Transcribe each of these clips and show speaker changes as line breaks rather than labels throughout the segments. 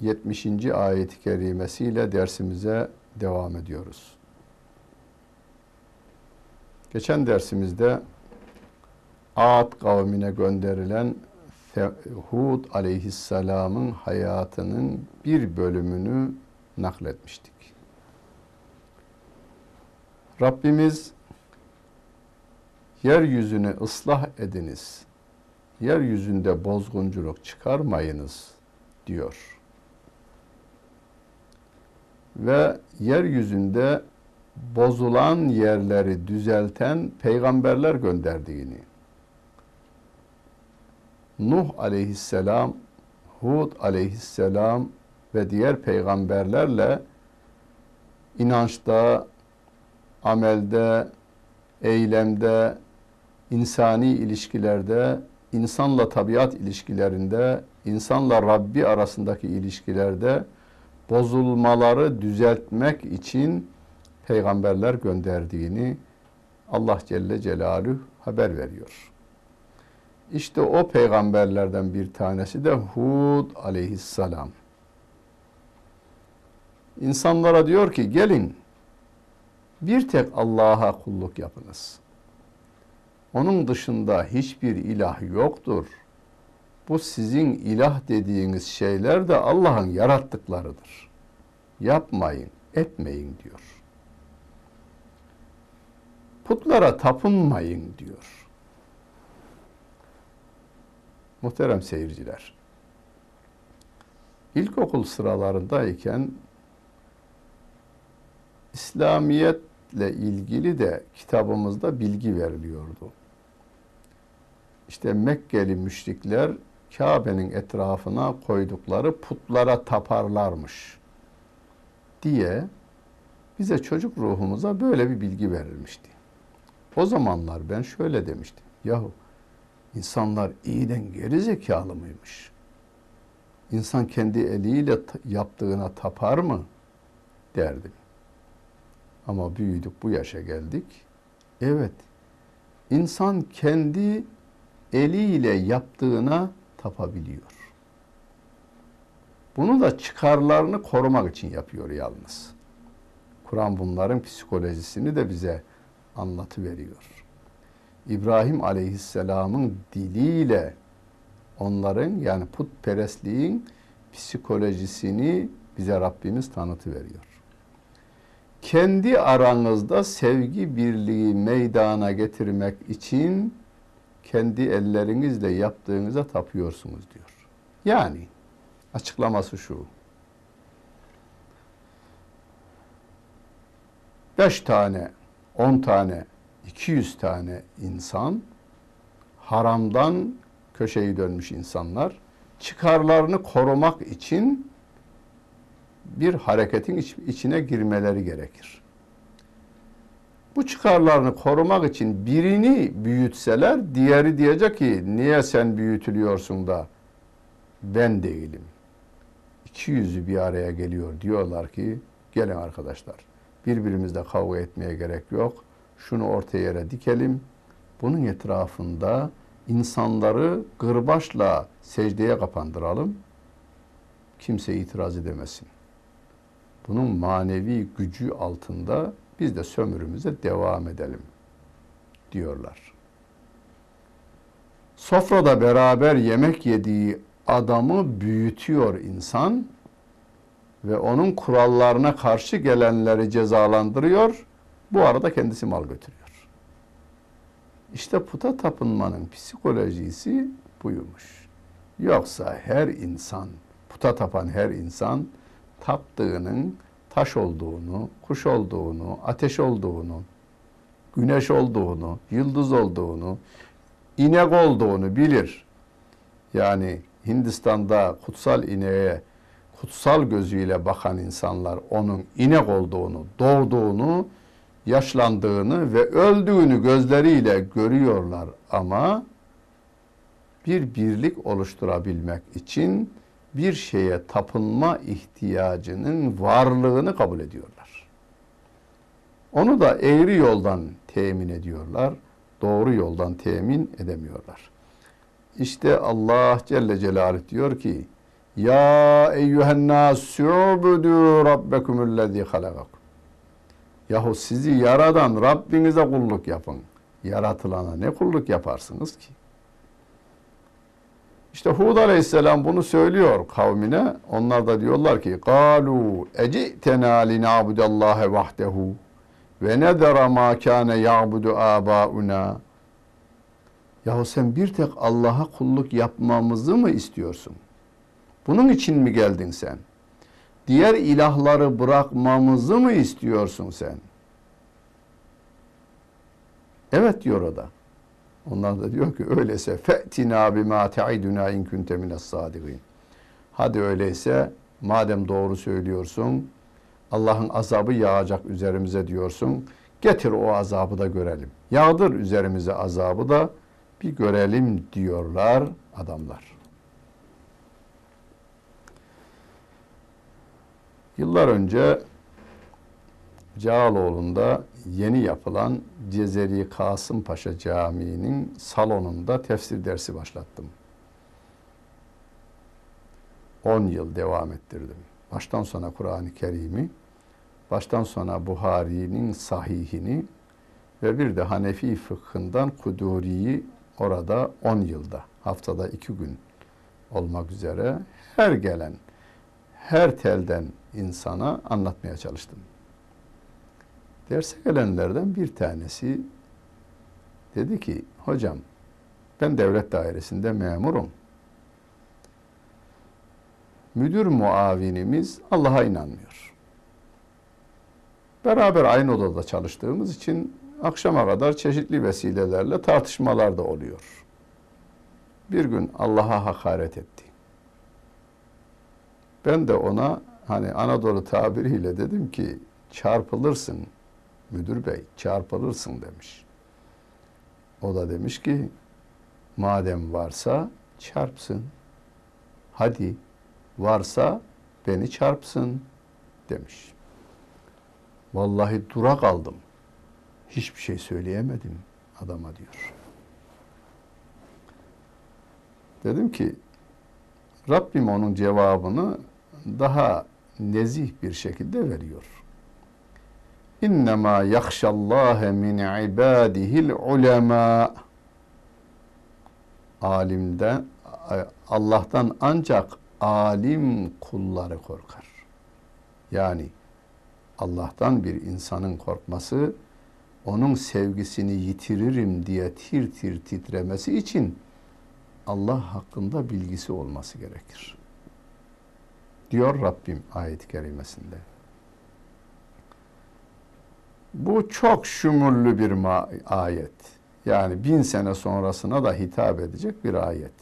70. ayet-i kerimesiyle dersimize devam ediyoruz. Geçen dersimizde Ad kavmine gönderilen Hud aleyhisselamın hayatının bir bölümünü nakletmiştik. Rabbimiz yeryüzünü ıslah ediniz, yeryüzünde bozgunculuk çıkarmayınız diyor ve yeryüzünde bozulan yerleri düzelten peygamberler gönderdiğini, Nuh aleyhisselam, Hud aleyhisselam ve diğer peygamberlerle inançta, amelde, eylemde, insani ilişkilerde, insanla tabiat ilişkilerinde, insanla Rabbi arasındaki ilişkilerde bozulmaları düzeltmek için peygamberler gönderdiğini Allah Celle Celaluhu haber veriyor. İşte o peygamberlerden bir tanesi de Hud aleyhisselam. İnsanlara diyor ki gelin bir tek Allah'a kulluk yapınız. Onun dışında hiçbir ilah yoktur. Bu sizin ilah dediğiniz şeyler de Allah'ın yarattıklarıdır. Yapmayın, etmeyin diyor. Putlara tapınmayın diyor. Muhterem seyirciler, ilkokul sıralarındayken İslamiyetle ilgili de kitabımızda bilgi veriliyordu. İşte Mekkeli müşrikler Kabe'nin etrafına koydukları putlara taparlarmış diye bize çocuk ruhumuza böyle bir bilgi verilmişti. O zamanlar ben şöyle demiştim. Yahu insanlar iyiden geri zekalı mıymış? İnsan kendi eliyle yaptığına tapar mı? derdim. Ama büyüdük bu yaşa geldik. Evet, insan kendi eliyle yaptığına tapabiliyor. Bunu da çıkarlarını korumak için yapıyor yalnız. Kur'an bunların psikolojisini de bize anlatıveriyor. İbrahim Aleyhisselam'ın diliyle onların yani putperestliğin psikolojisini bize Rabbimiz tanıtıveriyor. Kendi aranızda sevgi birliği meydana getirmek için kendi ellerinizle yaptığınıza tapıyorsunuz diyor. Yani açıklaması şu. Beş tane, on tane, iki yüz tane insan haramdan köşeyi dönmüş insanlar çıkarlarını korumak için bir hareketin içine girmeleri gerekir bu çıkarlarını korumak için birini büyütseler diğeri diyecek ki niye sen büyütülüyorsun da ben değilim. İki yüzü bir araya geliyor diyorlar ki gelin arkadaşlar birbirimizle kavga etmeye gerek yok. Şunu ortaya yere dikelim. Bunun etrafında insanları gırbaçla secdeye kapandıralım. Kimse itiraz edemesin. Bunun manevi gücü altında biz de sömürümüze devam edelim diyorlar. Sofrada beraber yemek yediği adamı büyütüyor insan ve onun kurallarına karşı gelenleri cezalandırıyor. Bu arada kendisi mal götürüyor. İşte puta tapınmanın psikolojisi buymuş. Yoksa her insan, puta tapan her insan taptığının taş olduğunu, kuş olduğunu, ateş olduğunu, güneş olduğunu, yıldız olduğunu, inek olduğunu bilir. Yani Hindistan'da kutsal ineğe kutsal gözüyle bakan insanlar onun inek olduğunu, doğduğunu, yaşlandığını ve öldüğünü gözleriyle görüyorlar ama bir birlik oluşturabilmek için bir şeye tapınma ihtiyacının varlığını kabul ediyorlar. Onu da eğri yoldan temin ediyorlar, doğru yoldan temin edemiyorlar. İşte Allah Celle Celaluhu diyor ki Ya eyyühen nâsûbudû rabbekumullezî halagakum Yahu sizi yaradan Rabbinize kulluk yapın. Yaratılana ne kulluk yaparsınız ki? İşte Hud aleyhisselam bunu söylüyor kavmine. Onlar da diyorlar ki "Kalu ecitena linabudallaha vahdehu ve nedara ma kana ya'budu abauna." Yahu sen bir tek Allah'a kulluk yapmamızı mı istiyorsun? Bunun için mi geldin sen? Diğer ilahları bırakmamızı mı istiyorsun sen? Evet diyor o da. Onlar da diyor ki öyleyse fe'tina bima te'iduna in kunte mines. Hadi öyleyse madem doğru söylüyorsun Allah'ın azabı yağacak üzerimize diyorsun. Getir o azabı da görelim. Yağdır üzerimize azabı da bir görelim diyorlar adamlar. Yıllar önce Cağaloğlu'nda yeni yapılan Cezeri Kasım Paşa Camii'nin salonunda tefsir dersi başlattım. 10 yıl devam ettirdim. Baştan sona Kur'an-ı Kerim'i, baştan sona Buhari'nin sahihini ve bir de Hanefi fıkhından Kuduri'yi orada 10 yılda, haftada 2 gün olmak üzere her gelen, her telden insana anlatmaya çalıştım. Derse gelenlerden bir tanesi dedi ki, hocam ben devlet dairesinde memurum. Müdür muavinimiz Allah'a inanmıyor. Beraber aynı odada çalıştığımız için akşama kadar çeşitli vesilelerle tartışmalar da oluyor. Bir gün Allah'a hakaret etti. Ben de ona hani Anadolu tabiriyle dedim ki çarpılırsın müdür bey çarpılırsın demiş. O da demiş ki madem varsa çarpsın. Hadi varsa beni çarpsın demiş. Vallahi dura kaldım. Hiçbir şey söyleyemedim adama diyor. Dedim ki Rabbim onun cevabını daha nezih bir şekilde veriyor. İnnemâ yakşallâhe min ibâdihil ulemâ. Alimden, Allah'tan ancak alim kulları korkar. Yani Allah'tan bir insanın korkması, onun sevgisini yitiririm diye tir tir titremesi için Allah hakkında bilgisi olması gerekir. Diyor Rabbim ayet-i kerimesinde. Bu çok şumullü bir ayet. Yani bin sene sonrasına da hitap edecek bir ayet.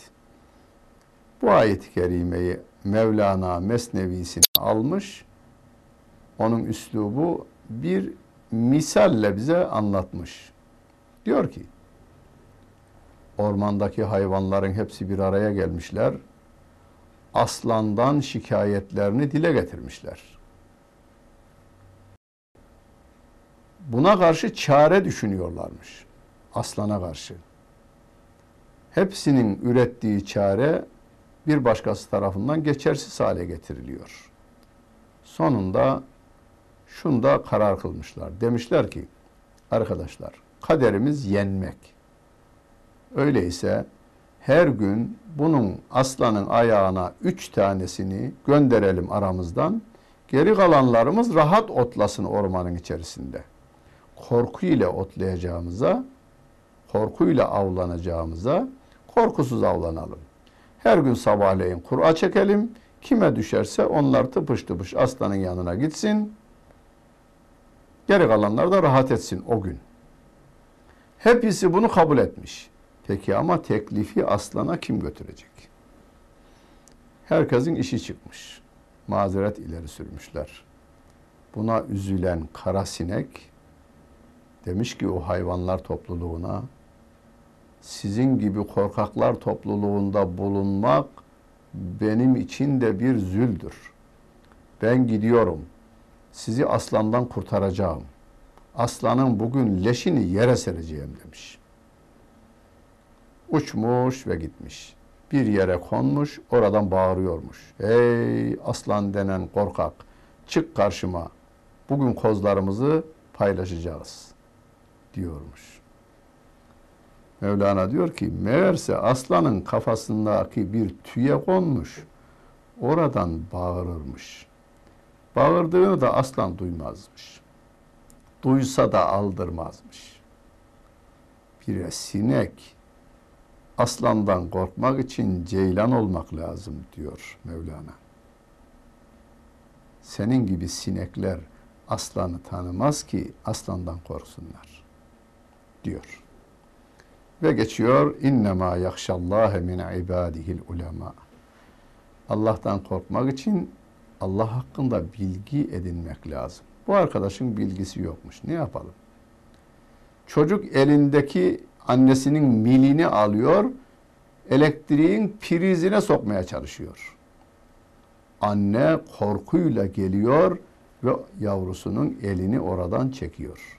Bu ayet-i kerimeyi Mevlana Mesnevisini almış, onun üslubu bir misalle bize anlatmış. Diyor ki, ormandaki hayvanların hepsi bir araya gelmişler, aslandan şikayetlerini dile getirmişler. Buna karşı çare düşünüyorlarmış. Aslana karşı. Hepsinin ürettiği çare bir başkası tarafından geçersiz hale getiriliyor. Sonunda şunda karar kılmışlar. Demişler ki arkadaşlar kaderimiz yenmek. Öyleyse her gün bunun aslanın ayağına üç tanesini gönderelim aramızdan. Geri kalanlarımız rahat otlasın ormanın içerisinde.'' Korkuyla otlayacağımıza, korkuyla avlanacağımıza korkusuz avlanalım. Her gün sabahleyin kura çekelim. Kime düşerse onlar tıpış tıpış aslanın yanına gitsin. Geri kalanlar da rahat etsin o gün. Hepsi bunu kabul etmiş. Peki ama teklifi aslana kim götürecek? Herkesin işi çıkmış. mazeret ileri sürmüşler. Buna üzülen kara sinek demiş ki o hayvanlar topluluğuna sizin gibi korkaklar topluluğunda bulunmak benim için de bir züldür. Ben gidiyorum. Sizi aslandan kurtaracağım. Aslanın bugün leşini yere sereceğim demiş. Uçmuş ve gitmiş. Bir yere konmuş, oradan bağırıyormuş. Ey aslan denen korkak, çık karşıma. Bugün kozlarımızı paylaşacağız diyormuş. Mevlana diyor ki meğerse aslanın kafasındaki bir tüye konmuş. Oradan bağırırmış. Bağırdığını da aslan duymazmış. Duysa da aldırmazmış. Bir sinek aslandan korkmak için ceylan olmak lazım diyor Mevlana. Senin gibi sinekler aslanı tanımaz ki aslandan korksunlar diyor. Ve geçiyor innema yakşallâhe min ibadihil ulema. Allah'tan korkmak için Allah hakkında bilgi edinmek lazım. Bu arkadaşın bilgisi yokmuş. Ne yapalım? Çocuk elindeki annesinin milini alıyor, elektriğin prizine sokmaya çalışıyor. Anne korkuyla geliyor ve yavrusunun elini oradan çekiyor.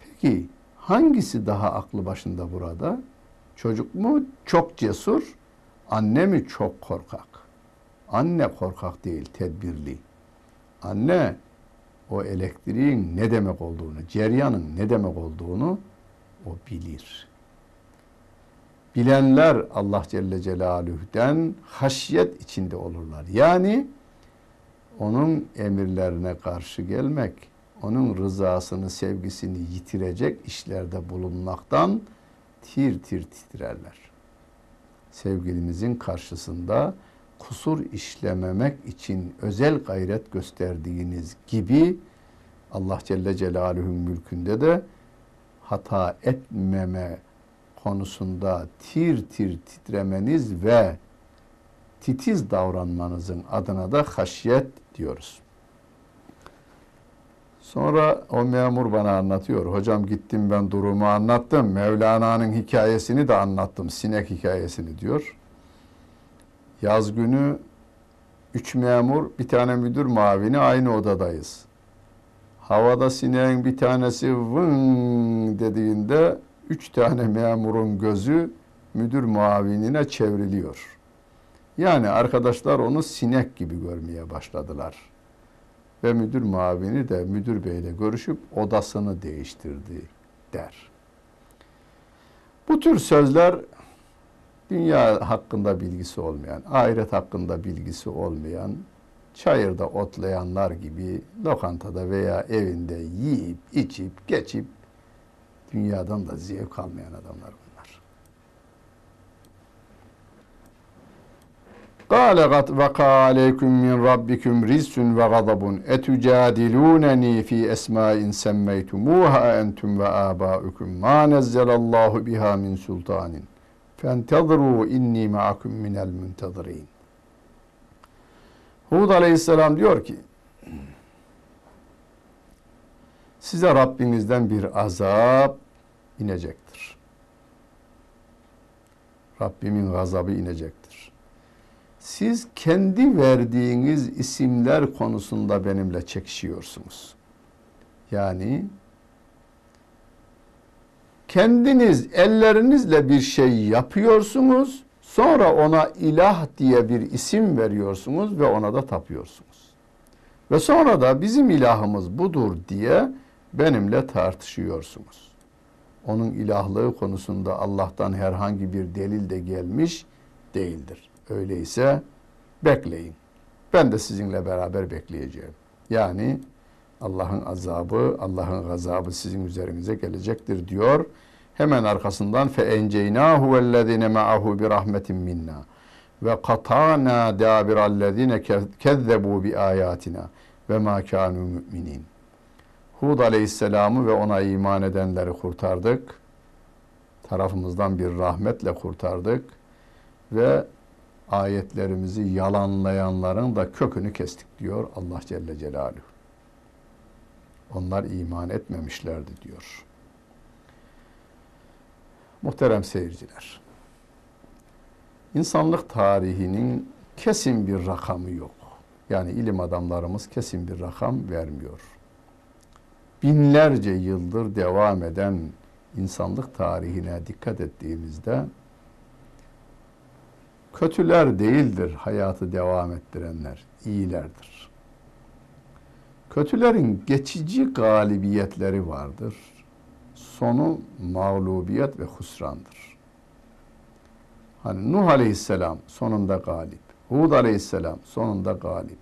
Peki hangisi daha aklı başında burada? Çocuk mu çok cesur, anne mi çok korkak? Anne korkak değil, tedbirli. Anne o elektriğin ne demek olduğunu, ceryanın ne demek olduğunu o bilir. Bilenler Allah Celle Celaluhu'den haşyet içinde olurlar. Yani onun emirlerine karşı gelmek, onun rızasını, sevgisini yitirecek işlerde bulunmaktan tir tir titrerler. Sevgilimizin karşısında kusur işlememek için özel gayret gösterdiğiniz gibi Allah Celle Celaluhu'nun mülkünde de hata etmeme konusunda tir tir titremeniz ve titiz davranmanızın adına da haşyet diyoruz. Sonra o memur bana anlatıyor. Hocam gittim ben durumu anlattım. Mevlana'nın hikayesini de anlattım. Sinek hikayesini diyor. Yaz günü üç memur, bir tane müdür mavini aynı odadayız. Havada sineğin bir tanesi vın dediğinde üç tane memurun gözü müdür muavinine çevriliyor. Yani arkadaşlar onu sinek gibi görmeye başladılar. Ve müdür muavini de müdür beyle görüşüp odasını değiştirdi der. Bu tür sözler dünya hakkında bilgisi olmayan, ahiret hakkında bilgisi olmayan, çayırda otlayanlar gibi lokantada veya evinde yiyip, içip, geçip dünyadan da zevk almayan adamlar bunlar. Kâle vaka aleyküm min rabbiküm rizsün ve gadabun etücadilûneni fî esmâin semmeytumûhâ entüm ve âbâüküm mâ nezzelallahu biha min sultanin fentezirû inni ma'akum minel müntezirîn. Hud aleyhisselam diyor ki size Rabbinizden bir azap inecektir. Rabbimin gazabı inecektir. Siz kendi verdiğiniz isimler konusunda benimle çekişiyorsunuz. Yani kendiniz ellerinizle bir şey yapıyorsunuz, sonra ona ilah diye bir isim veriyorsunuz ve ona da tapıyorsunuz. Ve sonra da bizim ilahımız budur diye benimle tartışıyorsunuz. Onun ilahlığı konusunda Allah'tan herhangi bir delil de gelmiş değildir. Öyleyse bekleyin. Ben de sizinle beraber bekleyeceğim. Yani Allah'ın azabı, Allah'ın gazabı sizin üzerinize gelecektir diyor. Hemen arkasından fe enceynahu vellezine ma'ahu bi rahmetin minna ve katana dabirallezine kezzebu bi ayatina ve ma kanu müminin. Hud aleyhisselamı ve ona iman edenleri kurtardık. Tarafımızdan bir rahmetle kurtardık ve ayetlerimizi yalanlayanların da kökünü kestik diyor Allah Celle Celaluhu. Onlar iman etmemişlerdi diyor. Muhterem seyirciler. İnsanlık tarihinin kesin bir rakamı yok. Yani ilim adamlarımız kesin bir rakam vermiyor. Binlerce yıldır devam eden insanlık tarihine dikkat ettiğimizde kötüler değildir hayatı devam ettirenler, iyilerdir. Kötülerin geçici galibiyetleri vardır. Sonu mağlubiyet ve husrandır. Hani Nuh Aleyhisselam sonunda galip. Hud Aleyhisselam sonunda galip.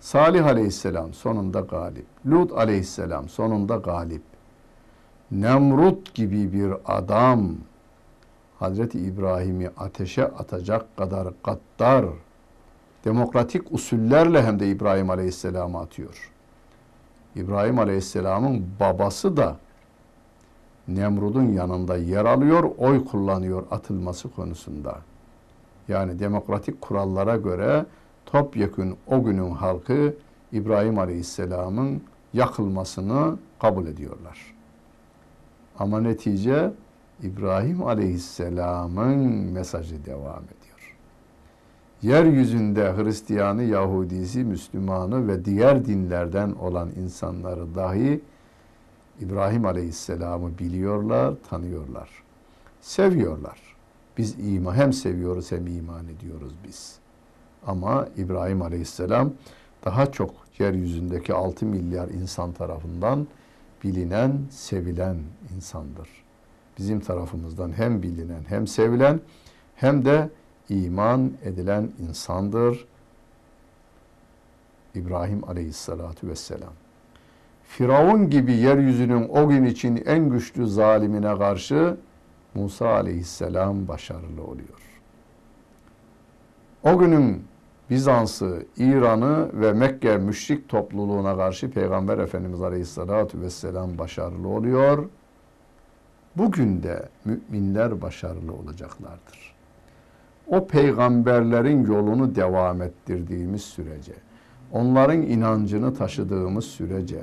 Salih Aleyhisselam sonunda galip. Lut Aleyhisselam sonunda galip. Nemrut gibi bir adam Hazreti İbrahim'i ateşe atacak kadar gaddar, demokratik usullerle hem de İbrahim Aleyhisselam'ı atıyor. İbrahim Aleyhisselam'ın babası da Nemrud'un yanında yer alıyor, oy kullanıyor atılması konusunda. Yani demokratik kurallara göre topyekün o günün halkı İbrahim Aleyhisselam'ın yakılmasını kabul ediyorlar. Ama netice İbrahim Aleyhisselam'ın mesajı devam ediyor. Yeryüzünde Hristiyanı, Yahudisi, Müslümanı ve diğer dinlerden olan insanları dahi İbrahim Aleyhisselam'ı biliyorlar, tanıyorlar. Seviyorlar. Biz iman hem seviyoruz hem iman ediyoruz biz. Ama İbrahim Aleyhisselam daha çok yeryüzündeki 6 milyar insan tarafından bilinen, sevilen insandır. Bizim tarafımızdan hem bilinen hem sevilen hem de iman edilen insandır. İbrahim Aleyhisselatu Vesselam. Firavun gibi yeryüzünün o gün için en güçlü zalimine karşı Musa Aleyhisselam başarılı oluyor. O günün Bizans'ı, İran'ı ve Mekke müşrik topluluğuna karşı Peygamber Efendimiz Aleyhisselatü Vesselam başarılı oluyor. Bugün de müminler başarılı olacaklardır. O peygamberlerin yolunu devam ettirdiğimiz sürece, onların inancını taşıdığımız sürece,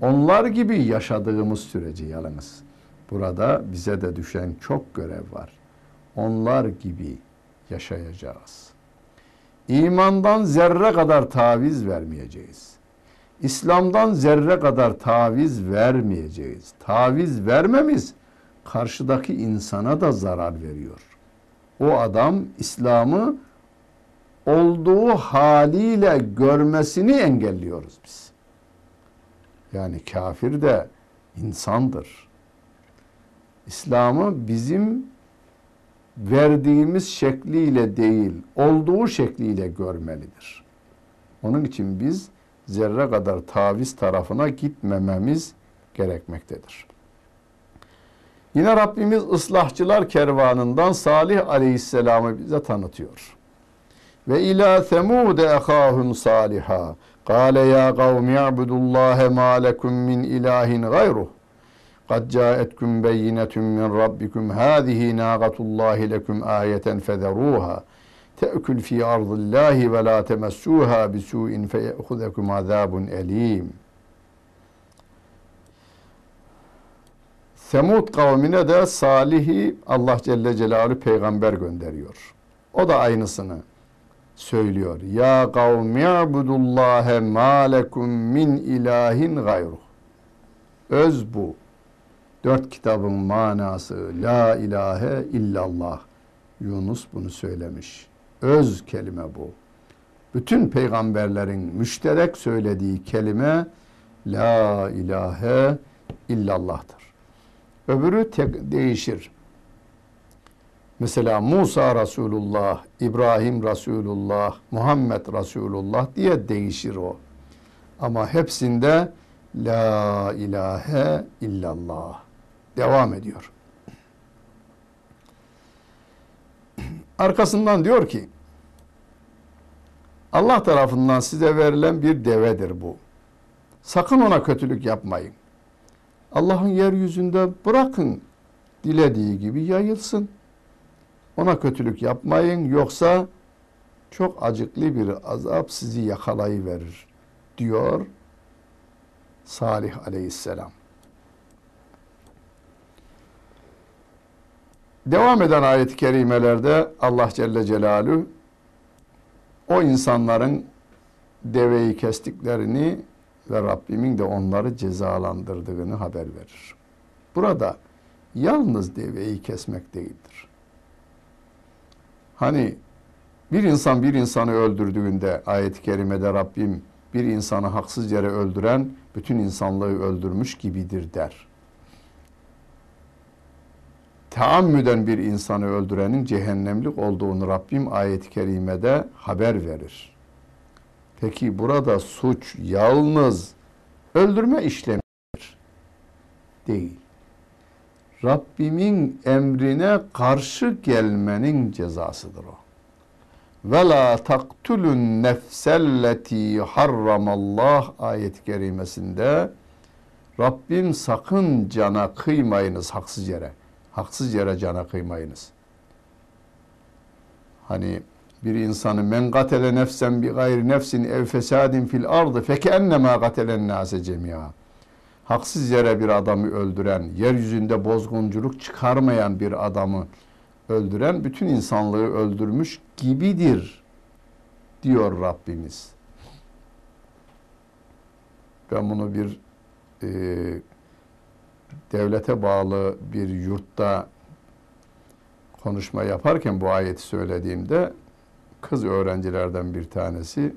onlar gibi yaşadığımız sürece yalnız. Burada bize de düşen çok görev var. Onlar gibi yaşayacağız. İmandan zerre kadar taviz vermeyeceğiz. İslam'dan zerre kadar taviz vermeyeceğiz. Taviz vermemiz karşıdaki insana da zarar veriyor. O adam İslam'ı olduğu haliyle görmesini engelliyoruz biz. Yani kafir de insandır. İslam'ı bizim verdiğimiz şekliyle değil, olduğu şekliyle görmelidir. Onun için biz zerre kadar taviz tarafına gitmememiz gerekmektedir. Yine Rabbimiz ıslahçılar kervanından Salih aleyhisselamı bize tanıtıyor. Ve ila semude ehahum saliha. Kale ya kavmi abudullahe ma lekum min ilahin gayruh. Kad caetkum beyinetun min rabbikum hâzihi nâgatullâhi lekum âyeten federûhâ. Te'kül fi ardillahi ve la temessuhâ bisu'in feye'hudekum azâbun elîm.'' Semud kavmine de Salih'i Allah Celle Celaluhu peygamber gönderiyor. O da aynısını söylüyor. Ya kavmi abudullahe ma lekum min ilahin gayruh. Öz bu. Dört kitabın manası la ilahe illallah. Yunus bunu söylemiş. Öz kelime bu. Bütün peygamberlerin müşterek söylediği kelime la ilahe illallah'tır. Öbürü tek değişir. Mesela Musa Resulullah, İbrahim Resulullah, Muhammed Resulullah diye değişir o. Ama hepsinde La ilahe illallah devam ediyor. Arkasından diyor ki Allah tarafından size verilen bir devedir bu. Sakın ona kötülük yapmayın. Allah'ın yeryüzünde bırakın dilediği gibi yayılsın. Ona kötülük yapmayın yoksa çok acıklı bir azap sizi yakalayıverir diyor Salih aleyhisselam. Devam eden ayet-i kerimelerde Allah Celle Celaluhu o insanların deveyi kestiklerini ve Rabbimin de onları cezalandırdığını haber verir. Burada yalnız deveyi kesmek değildir. Hani bir insan bir insanı öldürdüğünde ayet-i kerimede Rabbim bir insanı haksız yere öldüren bütün insanlığı öldürmüş gibidir der. Teammüden bir insanı öldürenin cehennemlik olduğunu Rabbim ayet-i kerimede haber verir. Peki burada suç yalnız öldürme işlemidir. Değil. Rabbimin emrine karşı gelmenin cezasıdır o. Ve la taktulun nefselleti harramallah ayet-i kerimesinde Rabbim sakın cana kıymayınız haksız yere. Haksız yere cana kıymayınız. Hani bir insanı men gatele nefsen bi gayri nefsin ev fesadin fil ardı feke ennema gatelen nase cemia. Haksız yere bir adamı öldüren, yeryüzünde bozgunculuk çıkarmayan bir adamı öldüren bütün insanlığı öldürmüş gibidir diyor Rabbimiz. Ben bunu bir e, devlete bağlı bir yurtta konuşma yaparken bu ayeti söylediğimde kız öğrencilerden bir tanesi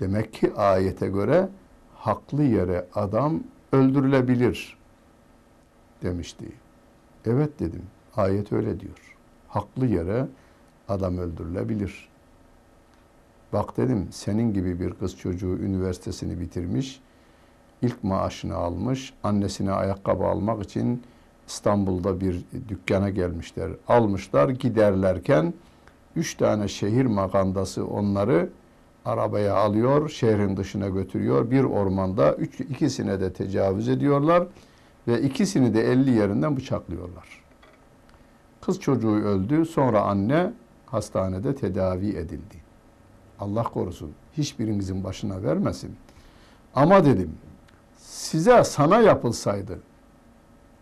demek ki ayete göre haklı yere adam öldürülebilir demişti. Evet dedim. Ayet öyle diyor. Haklı yere adam öldürülebilir. Bak dedim senin gibi bir kız çocuğu üniversitesini bitirmiş, ilk maaşını almış, annesine ayakkabı almak için İstanbul'da bir dükkana gelmişler. Almışlar giderlerken üç tane şehir magandası onları arabaya alıyor, şehrin dışına götürüyor. Bir ormanda üç, ikisine de tecavüz ediyorlar ve ikisini de elli yerinden bıçaklıyorlar. Kız çocuğu öldü, sonra anne hastanede tedavi edildi. Allah korusun, hiçbirinizin başına vermesin. Ama dedim, size sana yapılsaydı,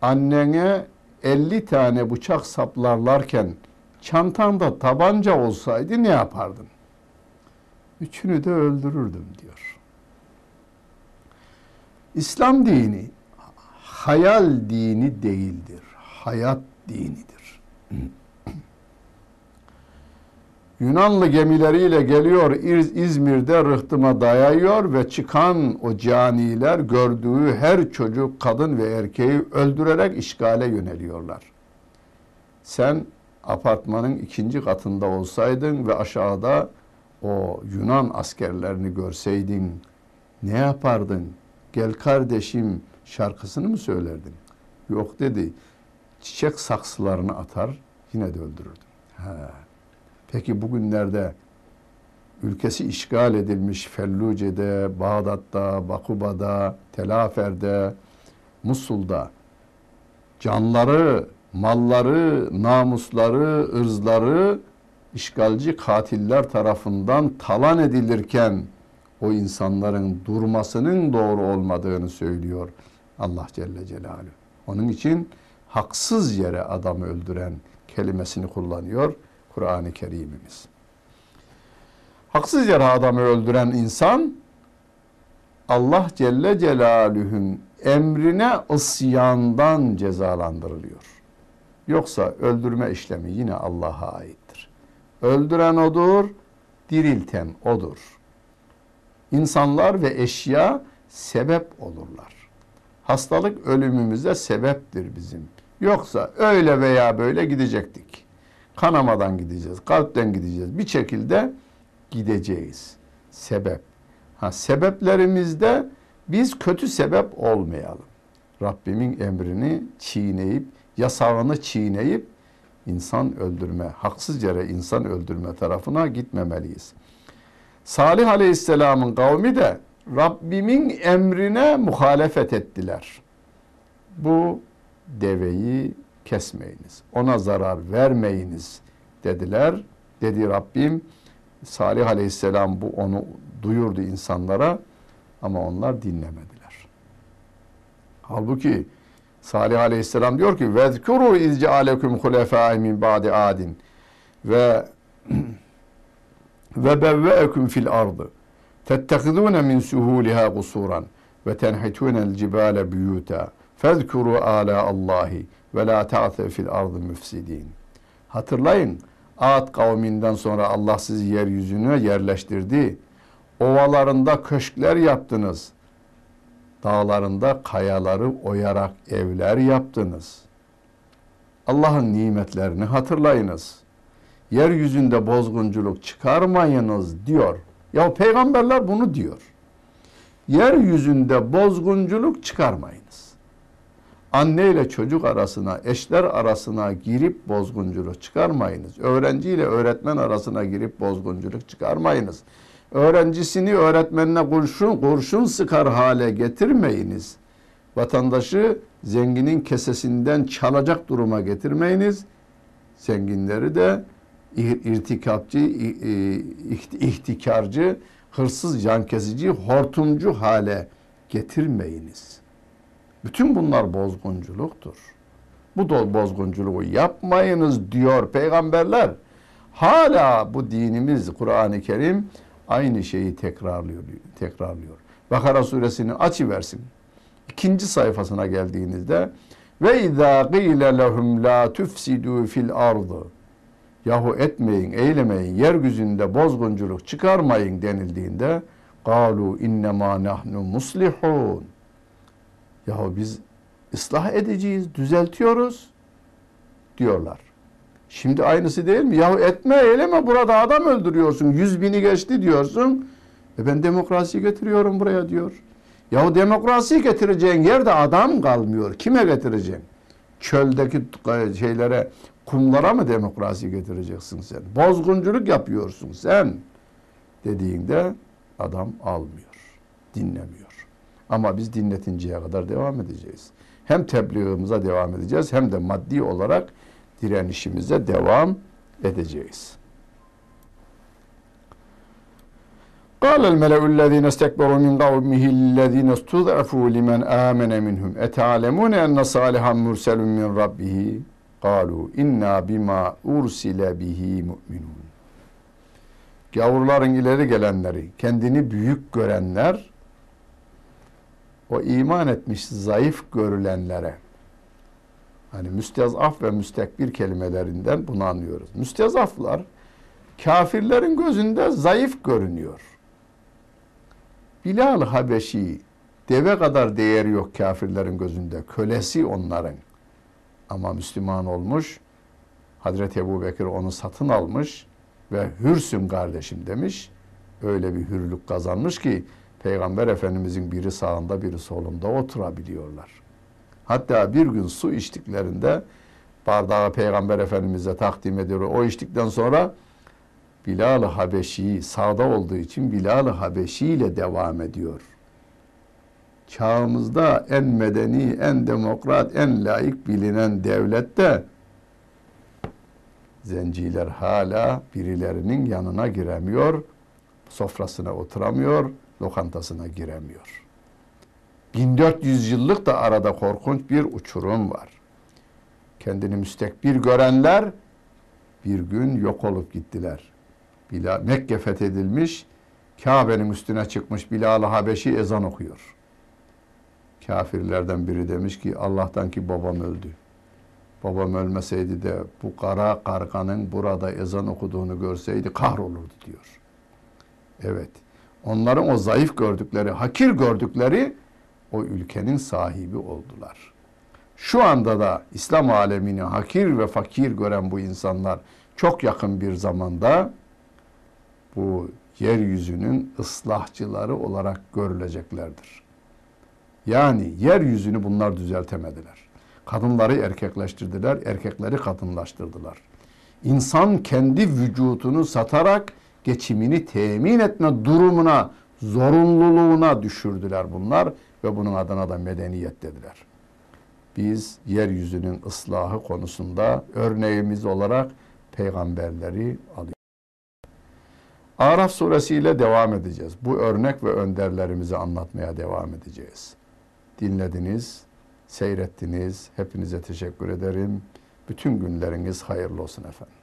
annene 50 tane bıçak saplarlarken çantanda tabanca olsaydı ne yapardın? Üçünü de öldürürdüm diyor. İslam dini hayal dini değildir. Hayat dinidir. Yunanlı gemileriyle geliyor İzmir'de rıhtıma dayıyor ve çıkan o caniler gördüğü her çocuk, kadın ve erkeği öldürerek işgale yöneliyorlar. Sen apartmanın ikinci katında olsaydın ve aşağıda o Yunan askerlerini görseydin ne yapardın? Gel kardeşim şarkısını mı söylerdin? Yok dedi. Çiçek saksılarını atar yine de öldürürdüm. He. Peki bugünlerde ülkesi işgal edilmiş Felluce'de, Bağdat'ta, Bakuba'da, Telafer'de, Musul'da canları, malları, namusları, ırzları işgalci katiller tarafından talan edilirken o insanların durmasının doğru olmadığını söylüyor Allah Celle Celaluhu. Onun için haksız yere adamı öldüren kelimesini kullanıyor Kur'an-ı Kerim'imiz. Haksız yere adamı öldüren insan Allah Celle Celaluhu'nun emrine ısyandan cezalandırılıyor. Yoksa öldürme işlemi yine Allah'a aittir. Öldüren odur, dirilten odur. İnsanlar ve eşya sebep olurlar. Hastalık ölümümüze sebeptir bizim. Yoksa öyle veya böyle gidecektik. Kanamadan gideceğiz, kalpten gideceğiz. Bir şekilde gideceğiz. Sebep. Ha, sebeplerimizde biz kötü sebep olmayalım. Rabbimin emrini çiğneyip, yasağını çiğneyip insan öldürme, haksız yere insan öldürme tarafına gitmemeliyiz. Salih Aleyhisselam'ın kavmi de Rabbimin emrine muhalefet ettiler. Bu deveyi kesmeyiniz, ona zarar vermeyiniz dediler dedi Rabbim. Salih Aleyhisselam bu onu duyurdu insanlara ama onlar dinlemediler. Halbuki Salih Aleyhisselam diyor ki vezkuru izce alekum hulefâi min ba'di adin ve ve bevve'ekum fil ardı tettekidûne min suhûliha gusuran ve tenhitûnel cibâle büyûtâ fezkuru âlâ Allahi ve la ta'the fil ardı müfsidin. Hatırlayın Ad kavminden sonra Allah sizi yeryüzüne yerleştirdi. Ovalarında köşkler yaptınız. Dağlarında kayaları oyarak evler yaptınız. Allah'ın nimetlerini hatırlayınız. Yeryüzünde bozgunculuk çıkarmayınız diyor. Ya peygamberler bunu diyor. Yeryüzünde bozgunculuk çıkarmayınız. Anne ile çocuk arasına, eşler arasına girip bozgunculuk çıkarmayınız. Öğrenci ile öğretmen arasına girip bozgunculuk çıkarmayınız. Öğrencisini öğretmenine kurşun, kurşun sıkar hale getirmeyiniz. Vatandaşı zenginin kesesinden çalacak duruma getirmeyiniz. Zenginleri de irtikapçı, ihtikarcı, hırsız, can kesici, hortumcu hale getirmeyiniz. Bütün bunlar bozgunculuktur. Bu da bozgunculuğu yapmayınız diyor peygamberler. Hala bu dinimiz Kur'an-ı Kerim aynı şeyi tekrarlıyor. tekrarlıyor. Bakara suresini açıversin. İkinci sayfasına geldiğinizde ve izâ gîle lehum la tufsidû fil ardı yahu etmeyin, eylemeyin, yeryüzünde bozgunculuk çıkarmayın denildiğinde galu innema nahnu muslihun yahu biz ıslah edeceğiz, düzeltiyoruz diyorlar. Şimdi aynısı değil mi? Yahu etme eyleme burada adam öldürüyorsun. Yüz bini geçti diyorsun. E ben demokrasi getiriyorum buraya diyor. Yahu demokrasi getireceğin yerde adam kalmıyor. Kime getireceksin? Çöldeki şeylere, kumlara mı demokrasi getireceksin sen? Bozgunculuk yapıyorsun sen dediğinde adam almıyor, dinlemiyor. Ama biz dinletinceye kadar devam edeceğiz. Hem tebliğimize devam edeceğiz hem de maddi olarak direnişimize devam edeceğiz. قال الملأ الذين استكبروا من قومه الذين استضعفوا لمن آمن منهم أتعلمون أن صالحا مرسل من ربه قالوا إنا بما أرسل به مؤمنون Gavurların ileri gelenleri, kendini büyük görenler, o iman etmiş zayıf görülenlere, hani müstezaf ve müstekbir kelimelerinden bunu anlıyoruz. Müstezaflar, kafirlerin gözünde zayıf görünüyor. Bilal Habeşi deve kadar değeri yok kafirlerin gözünde. Kölesi onların. Ama Müslüman olmuş. Hazreti Ebu Bekir onu satın almış ve hürsün kardeşim demiş. Öyle bir hürlük kazanmış ki Peygamber Efendimizin biri sağında biri solunda oturabiliyorlar. Hatta bir gün su içtiklerinde bardağı Peygamber Efendimiz'e takdim ediyor. O içtikten sonra Bilal-ı Habeşi sağda olduğu için Bilal-ı Habeşi ile devam ediyor. Çağımızda en medeni, en demokrat, en layık bilinen devlette zenciler hala birilerinin yanına giremiyor, sofrasına oturamıyor, lokantasına giremiyor. 1400 yıllık da arada korkunç bir uçurum var. Kendini müstekbir görenler bir gün yok olup gittiler. Bilal, Mekke fethedilmiş, Kabe'nin üstüne çıkmış Bilal-ı Habeşi ezan okuyor. Kafirlerden biri demiş ki Allah'tan ki babam öldü. Babam ölmeseydi de bu kara karganın burada ezan okuduğunu görseydi kahrolurdu diyor. Evet. Onların o zayıf gördükleri, hakir gördükleri o ülkenin sahibi oldular. Şu anda da İslam alemini hakir ve fakir gören bu insanlar çok yakın bir zamanda bu yeryüzünün ıslahçıları olarak görüleceklerdir. Yani yeryüzünü bunlar düzeltemediler. Kadınları erkekleştirdiler, erkekleri kadınlaştırdılar. İnsan kendi vücudunu satarak geçimini temin etme durumuna, zorunluluğuna düşürdüler bunlar ve bunun adına da medeniyet dediler. Biz yeryüzünün ıslahı konusunda örneğimiz olarak peygamberleri alıyoruz. Araf suresiyle devam edeceğiz. Bu örnek ve önderlerimizi anlatmaya devam edeceğiz. Dinlediniz, seyrettiniz. Hepinize teşekkür ederim. Bütün günleriniz hayırlı olsun efendim.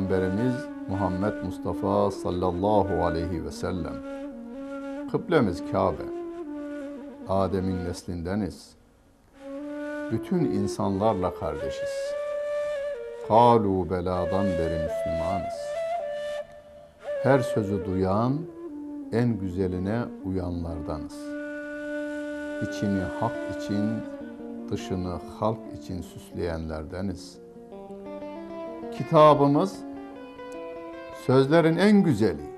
Peygamberimiz Muhammed Mustafa sallallahu aleyhi ve sellem. Kıblemiz Kabe. Adem'in neslindeniz. Bütün insanlarla kardeşiz. Kalu beladan beri Müslümanız. Her sözü duyan, en güzeline uyanlardanız. İçini hak için, dışını halk için süsleyenlerdeniz. Kitabımız sözlerin en güzeli,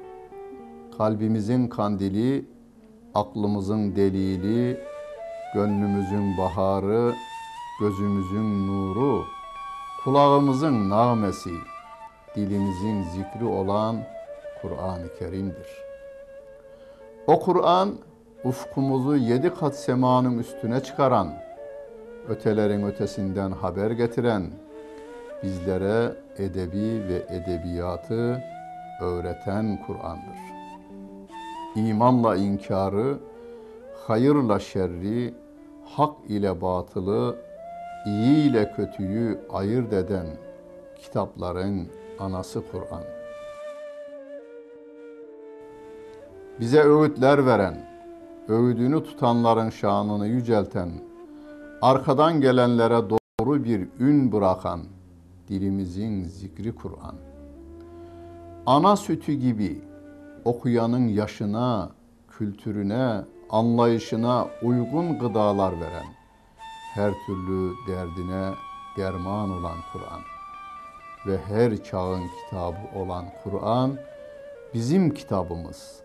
kalbimizin kandili, aklımızın delili, gönlümüzün baharı, gözümüzün nuru, kulağımızın nağmesi, dilimizin zikri olan Kur'an-ı Kerim'dir. O Kur'an ufkumuzu yedi kat semanın üstüne çıkaran, ötelerin ötesinden haber getiren, bizlere edebi ve edebiyatı öğreten Kur'an'dır. İmanla inkarı, hayırla şerri, hak ile batılı, iyi ile kötüyü ayırt eden kitapların anası Kur'an. Bize öğütler veren, öğüdünü tutanların şanını yücelten, arkadan gelenlere doğru bir ün bırakan dilimizin zikri Kur'an. Ana sütü gibi okuyanın yaşına, kültürüne, anlayışına uygun gıdalar veren, her türlü derdine derman olan Kur'an ve her çağın kitabı olan Kur'an bizim kitabımız,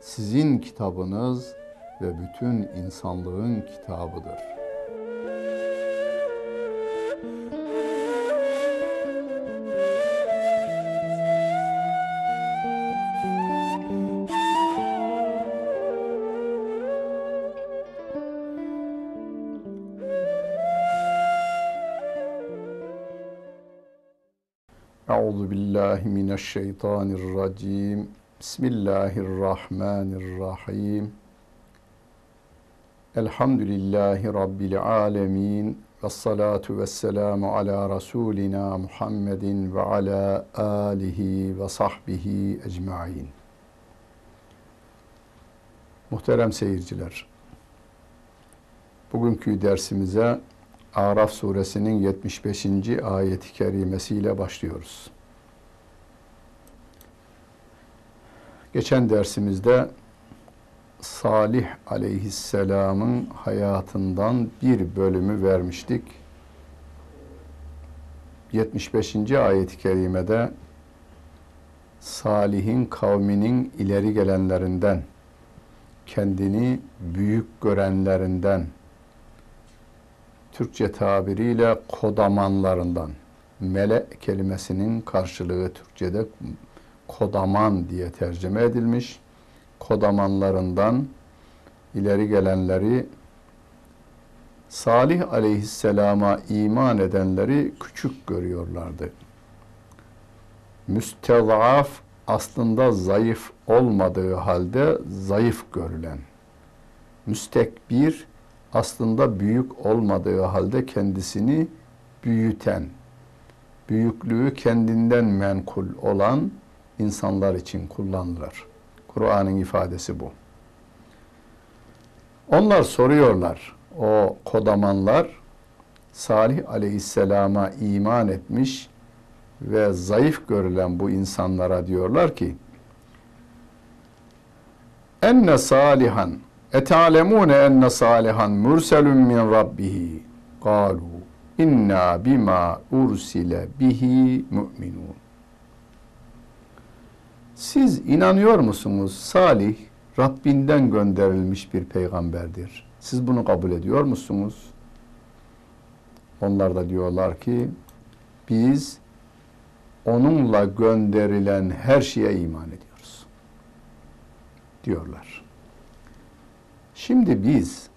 sizin kitabınız ve bütün insanlığın kitabıdır.'' Billahi mineşşeytanirracim. Bismillahirrahmanirrahim. Elhamdülillahi rabbil alamin. Ve salatu ve selamu ala Resulina Muhammedin ve ala alihi ve sahbihi ecmain. Muhterem seyirciler, bugünkü dersimize Araf suresinin 75. ayeti kerimesiyle başlıyoruz. Geçen dersimizde Salih aleyhisselamın hayatından bir bölümü vermiştik. 75. ayet-i kerimede Salih'in kavminin ileri gelenlerinden, kendini büyük görenlerinden, Türkçe tabiriyle kodamanlarından. Mele kelimesinin karşılığı Türkçe'de kodaman diye tercüme edilmiş. Kodamanlarından ileri gelenleri Salih aleyhisselama iman edenleri küçük görüyorlardı. Müstezaf aslında zayıf olmadığı halde zayıf görülen. Müstekbir aslında büyük olmadığı halde kendisini büyüten, büyüklüğü kendinden menkul olan insanlar için kullanılır. Kur'an'ın ifadesi bu. Onlar soruyorlar. o kodamanlar Salih aleyhisselama iman etmiş ve zayıf görülen bu insanlara diyorlar ki enne salihan etalemune enne salihan murselun min rabbihi kalu inna bima ursile bihi mu'minun siz inanıyor musunuz Salih Rabbinden gönderilmiş bir peygamberdir. Siz bunu kabul ediyor musunuz? Onlar da diyorlar ki biz onunla gönderilen her şeye iman ediyoruz. Diyorlar. Şimdi biz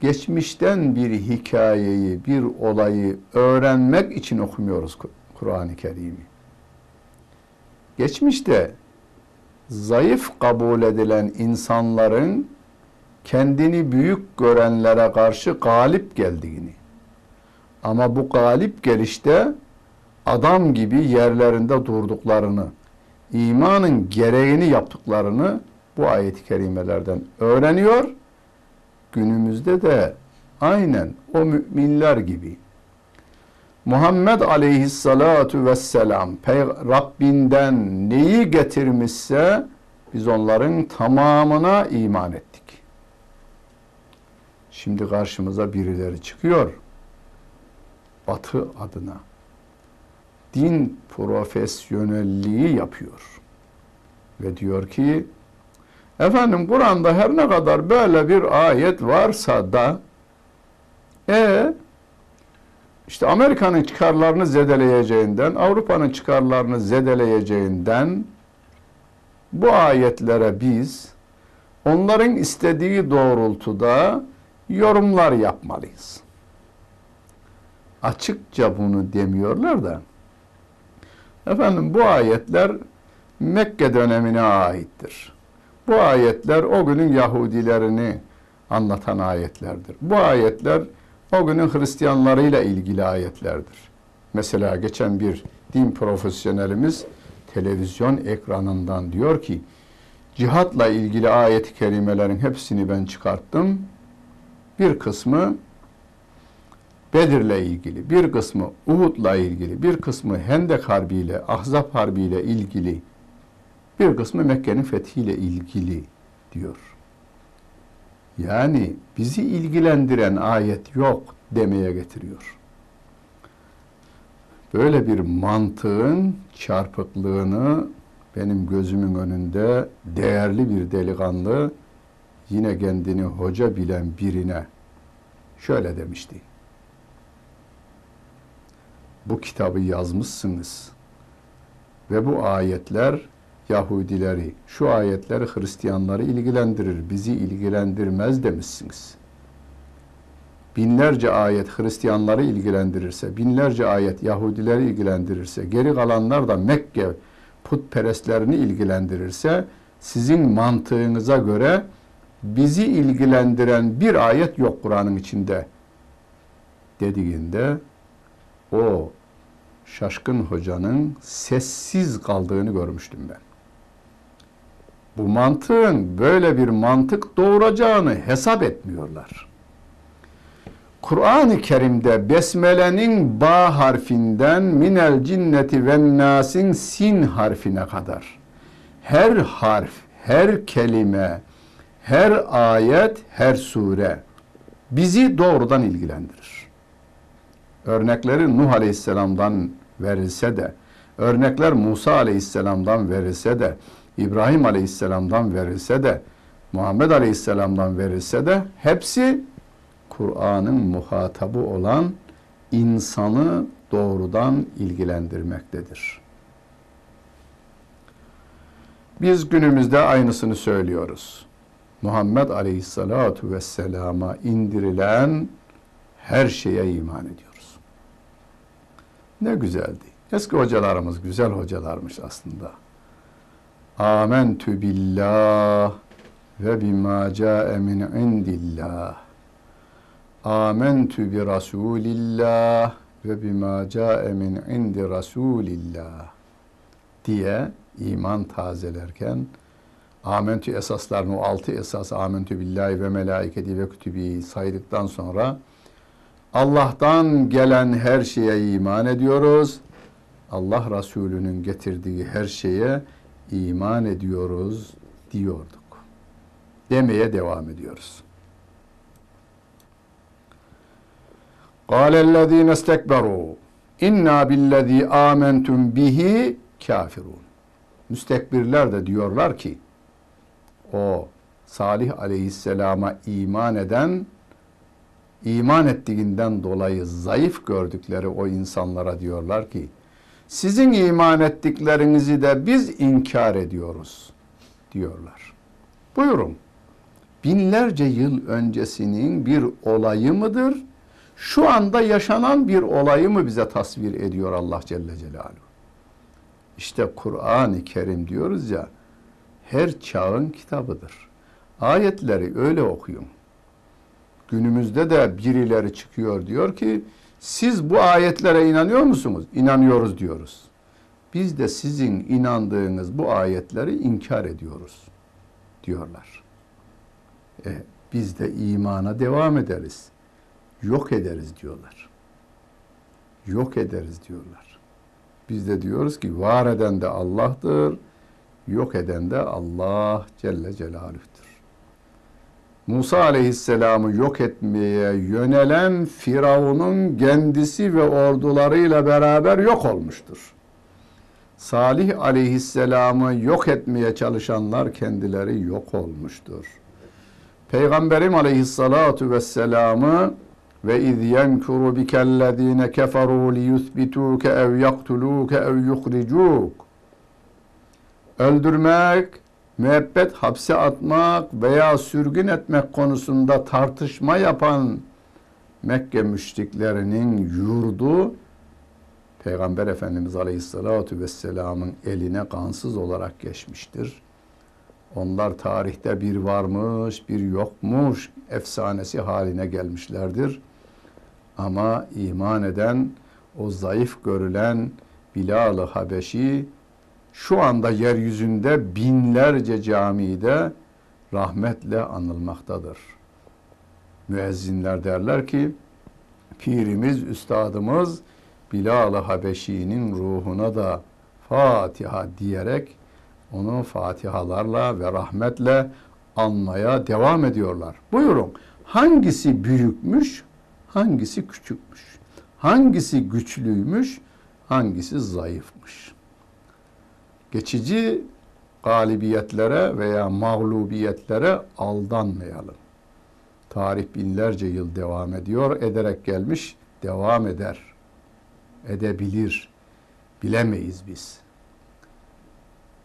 geçmişten bir hikayeyi, bir olayı öğrenmek için okumuyoruz Kur'an-ı Kerim'i. Geçmişte zayıf kabul edilen insanların kendini büyük görenlere karşı galip geldiğini ama bu galip gelişte adam gibi yerlerinde durduklarını, imanın gereğini yaptıklarını bu ayet-i kerimelerden öğreniyor. Günümüzde de aynen o müminler gibi Muhammed aleyhissalatu vesselam Rabbinden neyi getirmişse biz onların tamamına iman ettik. Şimdi karşımıza birileri çıkıyor. Batı adına. Din profesyonelliği yapıyor. Ve diyor ki efendim Kur'an'da her ne kadar böyle bir ayet varsa da e işte Amerika'nın çıkarlarını zedeleyeceğinden, Avrupa'nın çıkarlarını zedeleyeceğinden bu ayetlere biz onların istediği doğrultuda yorumlar yapmalıyız. Açıkça bunu demiyorlar da efendim bu ayetler Mekke dönemine aittir. Bu ayetler o günün Yahudilerini anlatan ayetlerdir. Bu ayetler o günün Hristiyanlarıyla ilgili ayetlerdir. Mesela geçen bir din profesyonelimiz televizyon ekranından diyor ki cihatla ilgili ayet-i kerimelerin hepsini ben çıkarttım. Bir kısmı Bedir'le ilgili, bir kısmı Uhud'la ilgili, bir kısmı Hendek Harbi ile, Ahzab Harbi ile ilgili, bir kısmı Mekke'nin fethiyle ilgili diyor. Yani bizi ilgilendiren ayet yok demeye getiriyor. Böyle bir mantığın çarpıklığını benim gözümün önünde değerli bir delikanlı yine kendini hoca bilen birine şöyle demişti. Bu kitabı yazmışsınız ve bu ayetler Yahudileri, şu ayetleri Hristiyanları ilgilendirir, bizi ilgilendirmez demişsiniz. Binlerce ayet Hristiyanları ilgilendirirse, binlerce ayet Yahudileri ilgilendirirse, geri kalanlar da Mekke putperestlerini ilgilendirirse, sizin mantığınıza göre bizi ilgilendiren bir ayet yok Kur'an'ın içinde dediğinde o şaşkın hocanın sessiz kaldığını görmüştüm ben bu mantığın böyle bir mantık doğuracağını hesap etmiyorlar. Kur'an-ı Kerim'de Besmele'nin ba harfinden minel cinneti ve nasin sin harfine kadar her harf, her kelime, her ayet, her sure bizi doğrudan ilgilendirir. Örnekleri Nuh Aleyhisselam'dan verilse de, örnekler Musa Aleyhisselam'dan verilse de, İbrahim Aleyhisselam'dan verilse de Muhammed Aleyhisselam'dan verilse de hepsi Kur'an'ın muhatabı olan insanı doğrudan ilgilendirmektedir. Biz günümüzde aynısını söylüyoruz. Muhammed Aleyhisselatu Vesselam'a indirilen her şeye iman ediyoruz. Ne güzeldi. Eski hocalarımız güzel hocalarmış aslında. Âmentü billah ve bima câe min indillah. Âmentü bi Rasulillah ve bima câe min indi Rasulillah diye iman tazelerken Amentü esaslarını o altı esas amentü billahi ve melaiketi ve kütübi saydıktan sonra Allah'tan gelen her şeye iman ediyoruz. Allah Resulü'nün getirdiği her şeye iman ediyoruz diyorduk. Demeye devam ediyoruz. قال الذين استكبروا inna billezî amentum bihi kafirun. Müstekbirler de diyorlar ki o Salih aleyhisselama iman eden iman ettiğinden dolayı zayıf gördükleri o insanlara diyorlar ki sizin iman ettiklerinizi de biz inkar ediyoruz diyorlar. Buyurun. Binlerce yıl öncesinin bir olayı mıdır? Şu anda yaşanan bir olayı mı bize tasvir ediyor Allah Celle Celaluhu? İşte Kur'an-ı Kerim diyoruz ya, her çağın kitabıdır. Ayetleri öyle okuyun. Günümüzde de birileri çıkıyor diyor ki, siz bu ayetlere inanıyor musunuz? İnanıyoruz diyoruz. Biz de sizin inandığınız bu ayetleri inkar ediyoruz diyorlar. E, biz de imana devam ederiz. Yok ederiz diyorlar. Yok ederiz diyorlar. Biz de diyoruz ki var eden de Allah'tır, yok eden de Allah Celle Celaluh'tür. Musa aleyhisselamı yok etmeye yönelen Firavun'un kendisi ve ordularıyla beraber yok olmuştur. Salih aleyhisselamı yok etmeye çalışanlar kendileri yok olmuştur. Peygamberim aleyhissalatu vesselamı ve iz yenkuru bikellezine keferu li yuthbituke ev yaktuluke ev yuhricuk öldürmek, müebbet hapse atmak veya sürgün etmek konusunda tartışma yapan Mekke müşriklerinin yurdu Peygamber Efendimiz Aleyhisselatü Vesselam'ın eline kansız olarak geçmiştir. Onlar tarihte bir varmış, bir yokmuş efsanesi haline gelmişlerdir. Ama iman eden, o zayıf görülen Bilal-ı Habeşi şu anda yeryüzünde binlerce camide rahmetle anılmaktadır. Müezzinler derler ki, pirimiz, üstadımız Bilal-ı Habeşi'nin ruhuna da Fatiha diyerek onu fatihalarla ve rahmetle anmaya devam ediyorlar. Buyurun hangisi büyükmüş, hangisi küçükmüş? Hangisi güçlüymüş, hangisi zayıfmış? Geçici galibiyetlere veya mağlubiyetlere aldanmayalım. Tarih binlerce yıl devam ediyor, ederek gelmiş, devam eder. Edebilir. Bilemeyiz biz.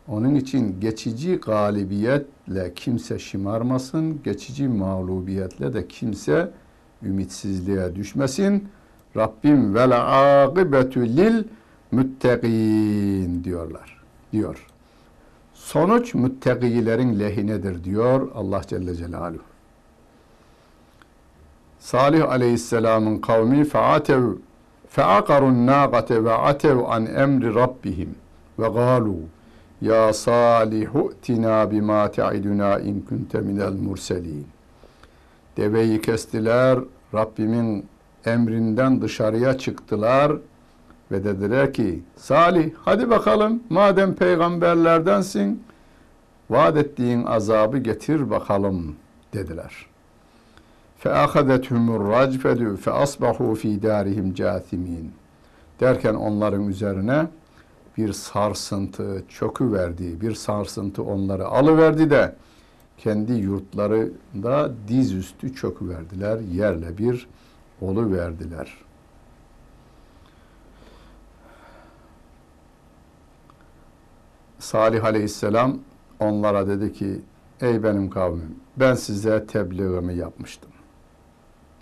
Onun için geçici galibiyetle kimse şımarmasın, geçici mağlubiyetle de kimse ümitsizliğe düşmesin. Rabbim vel akibetu lil müttegin diyorlar. Diyor. Sonuç müttegilerin lehinedir diyor Allah Celle Celaluhu. Salih Aleyhisselam'ın kavmi faatev feakarun nâgate ve atev an emri rabbihim ve gâlu ya salihu tina bima te'iduna in kunte minel murselin. Deveyi kestiler, Rabbimin emrinden dışarıya çıktılar ve dediler ki Salih hadi bakalım madem peygamberlerdensin vaat ettiğin azabı getir bakalım dediler. فَاَخَذَتْهُمُ الرَّجْفَدُ فَأَصْبَحُوا ف۪ي دَارِهِمْ جَاثِم۪ينَ Derken onların üzerine bir sarsıntı çökü verdi, bir sarsıntı onları alıverdi de kendi yurtlarında dizüstü çökü verdiler, yerle bir olu verdiler. Salih Aleyhisselam onlara dedi ki, ey benim kavmim, ben size tebliğimi yapmıştım.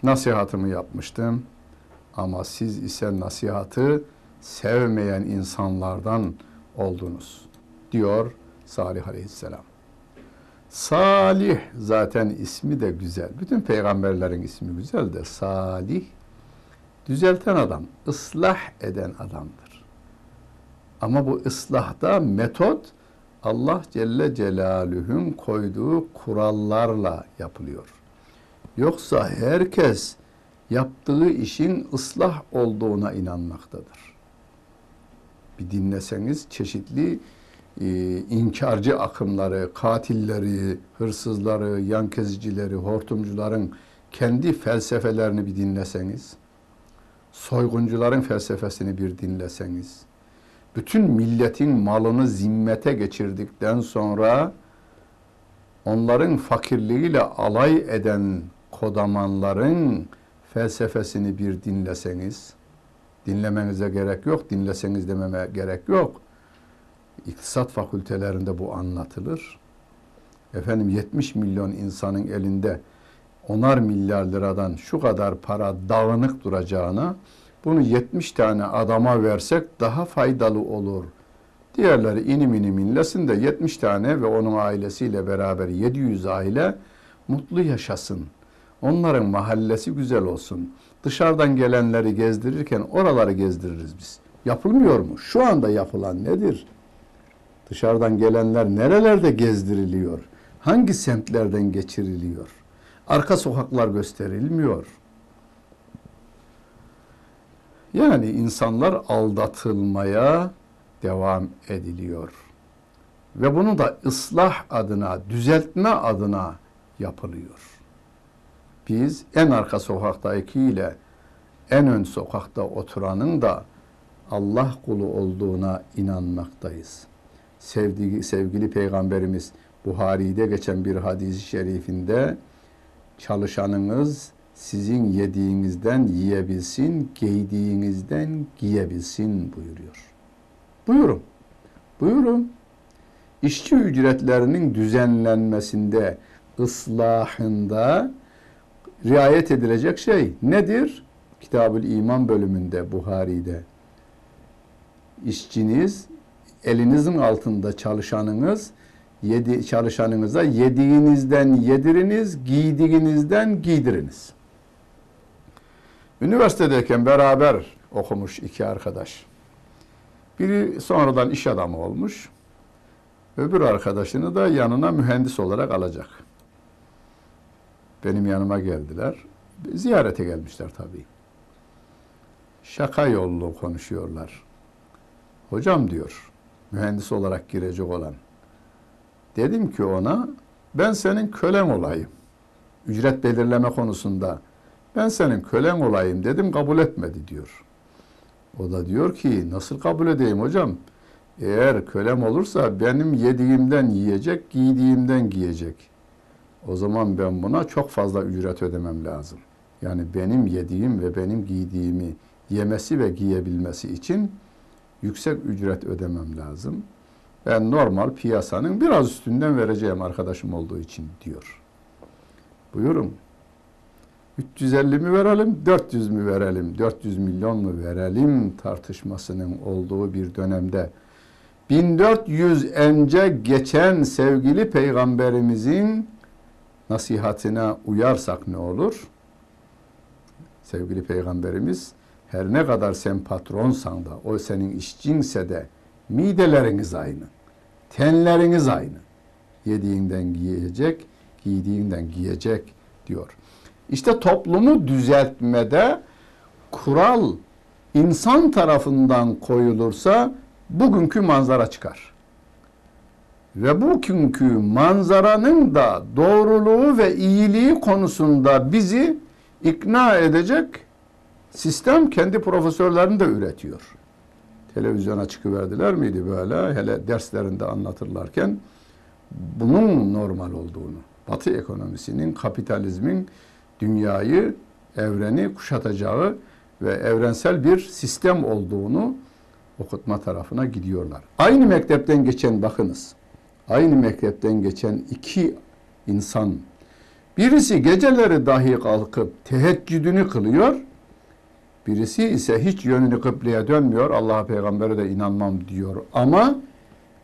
Nasihatımı yapmıştım. Ama siz ise nasihatı sevmeyen insanlardan oldunuz diyor Salih Aleyhisselam. Salih zaten ismi de güzel. Bütün peygamberlerin ismi güzel de Salih düzelten adam, ıslah eden adamdır. Ama bu ıslahta metot Allah Celle Celaluhu'nun koyduğu kurallarla yapılıyor. Yoksa herkes yaptığı işin ıslah olduğuna inanmaktadır. Bir dinleseniz çeşitli e, inkarcı akımları, katilleri, hırsızları, yan kezicileri, hortumcuların kendi felsefelerini bir dinleseniz, soyguncuların felsefesini bir dinleseniz, bütün milletin malını zimmete geçirdikten sonra onların fakirliğiyle alay eden kodamanların felsefesini bir dinleseniz, dinlemenize gerek yok, dinleseniz dememe gerek yok. İktisat fakültelerinde bu anlatılır. Efendim 70 milyon insanın elinde onar milyar liradan şu kadar para dağınık duracağına bunu 70 tane adama versek daha faydalı olur. Diğerleri inim inim inlesin de 70 tane ve onun ailesiyle beraber 700 aile mutlu yaşasın. Onların mahallesi güzel olsun. Dışarıdan gelenleri gezdirirken oraları gezdiririz biz. Yapılmıyor mu? Şu anda yapılan nedir? Dışarıdan gelenler nerelerde gezdiriliyor? Hangi semtlerden geçiriliyor? Arka sokaklar gösterilmiyor. Yani insanlar aldatılmaya devam ediliyor. Ve bunu da ıslah adına, düzeltme adına yapılıyor. Biz en arka sokaktakiyle en ön sokakta oturanın da Allah kulu olduğuna inanmaktayız. Sevdiği, sevgili Peygamberimiz Buhari'de geçen bir hadisi şerifinde çalışanınız sizin yediğinizden yiyebilsin, giydiğinizden giyebilsin buyuruyor. Buyurun. Buyurun. İşçi ücretlerinin düzenlenmesinde, ıslahında riayet edilecek şey nedir? Kitabül İman bölümünde Buhari'de. İşçiniz, elinizin altında çalışanınız, yedi, çalışanınıza yediğinizden yediriniz, giydiğinizden giydiriniz. Üniversitedeyken beraber okumuş iki arkadaş. Biri sonradan iş adamı olmuş. Öbür arkadaşını da yanına mühendis olarak alacak. Benim yanıma geldiler. Ziyarete gelmişler tabii. Şaka yollu konuşuyorlar. Hocam diyor, mühendis olarak girecek olan. Dedim ki ona, ben senin kölen olayım. Ücret belirleme konusunda ben senin kölen olayım dedim kabul etmedi diyor. O da diyor ki nasıl kabul edeyim hocam? Eğer kölem olursa benim yediğimden yiyecek, giydiğimden giyecek. O zaman ben buna çok fazla ücret ödemem lazım. Yani benim yediğim ve benim giydiğimi yemesi ve giyebilmesi için yüksek ücret ödemem lazım. Ben normal piyasanın biraz üstünden vereceğim arkadaşım olduğu için diyor. Buyurun. 350 mi verelim, 400 mü verelim, 400 milyon mu verelim tartışmasının olduğu bir dönemde 1400 önce geçen sevgili peygamberimizin nasihatine uyarsak ne olur? Sevgili peygamberimiz her ne kadar sen patronsan da o senin işçinse de mideleriniz aynı. Tenleriniz aynı. Yediğinden giyecek, giydiğinden giyecek diyor. İşte toplumu düzeltmede kural insan tarafından koyulursa bugünkü manzara çıkar. Ve bugünkü manzaranın da doğruluğu ve iyiliği konusunda bizi ikna edecek sistem kendi profesörlerini de üretiyor. Televizyona çıkıverdiler miydi böyle hele derslerinde anlatırlarken bunun normal olduğunu, Batı ekonomisinin, kapitalizmin dünyayı, evreni kuşatacağı ve evrensel bir sistem olduğunu okutma tarafına gidiyorlar. Aynı mektepten geçen bakınız. Aynı mektepten geçen iki insan birisi geceleri dahi kalkıp teheccüdünü kılıyor. Birisi ise hiç yönünü kıbleye dönmüyor. Allah'a peygambere de inanmam diyor. Ama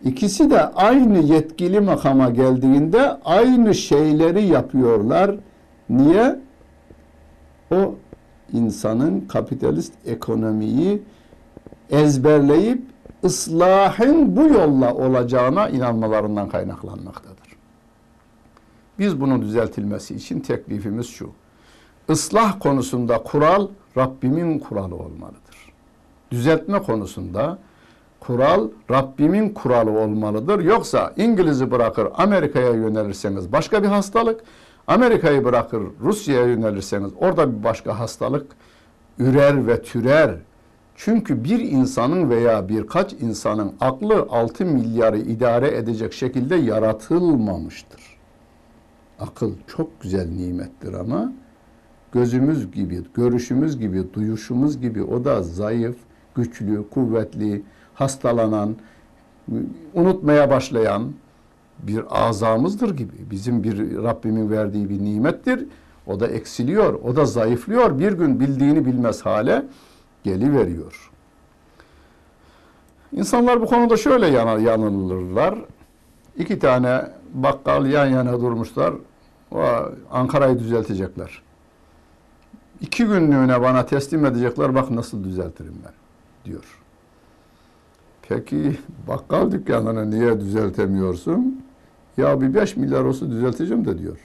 ikisi de aynı yetkili makama geldiğinde aynı şeyleri yapıyorlar. Niye? O insanın kapitalist ekonomiyi ezberleyip ıslahın bu yolla olacağına inanmalarından kaynaklanmaktadır. Biz bunun düzeltilmesi için teklifimiz şu. Islah konusunda kural Rabbimin kuralı olmalıdır. Düzeltme konusunda kural Rabbimin kuralı olmalıdır. Yoksa İngiliz'i bırakır Amerika'ya yönelirseniz başka bir hastalık, Amerika'yı bırakır Rusya'ya yönelirseniz orada bir başka hastalık ürer ve türer. Çünkü bir insanın veya birkaç insanın aklı 6 milyarı idare edecek şekilde yaratılmamıştır. Akıl çok güzel nimettir ama gözümüz gibi, görüşümüz gibi, duyuşumuz gibi o da zayıf, güçlü, kuvvetli, hastalanan, unutmaya başlayan bir azamızdır gibi. Bizim bir Rabbimin verdiği bir nimettir. O da eksiliyor, o da zayıflıyor. Bir gün bildiğini bilmez hale geliveriyor. İnsanlar bu konuda şöyle yanılırlar. İki tane bakkal yan yana durmuşlar. Ankara'yı düzeltecekler. İki günlüğüne bana teslim edecekler. Bak nasıl düzeltirim ben diyor. Peki bakkal dükkanını niye düzeltemiyorsun? Ya bir beş milyar olsa düzelteceğim de diyor.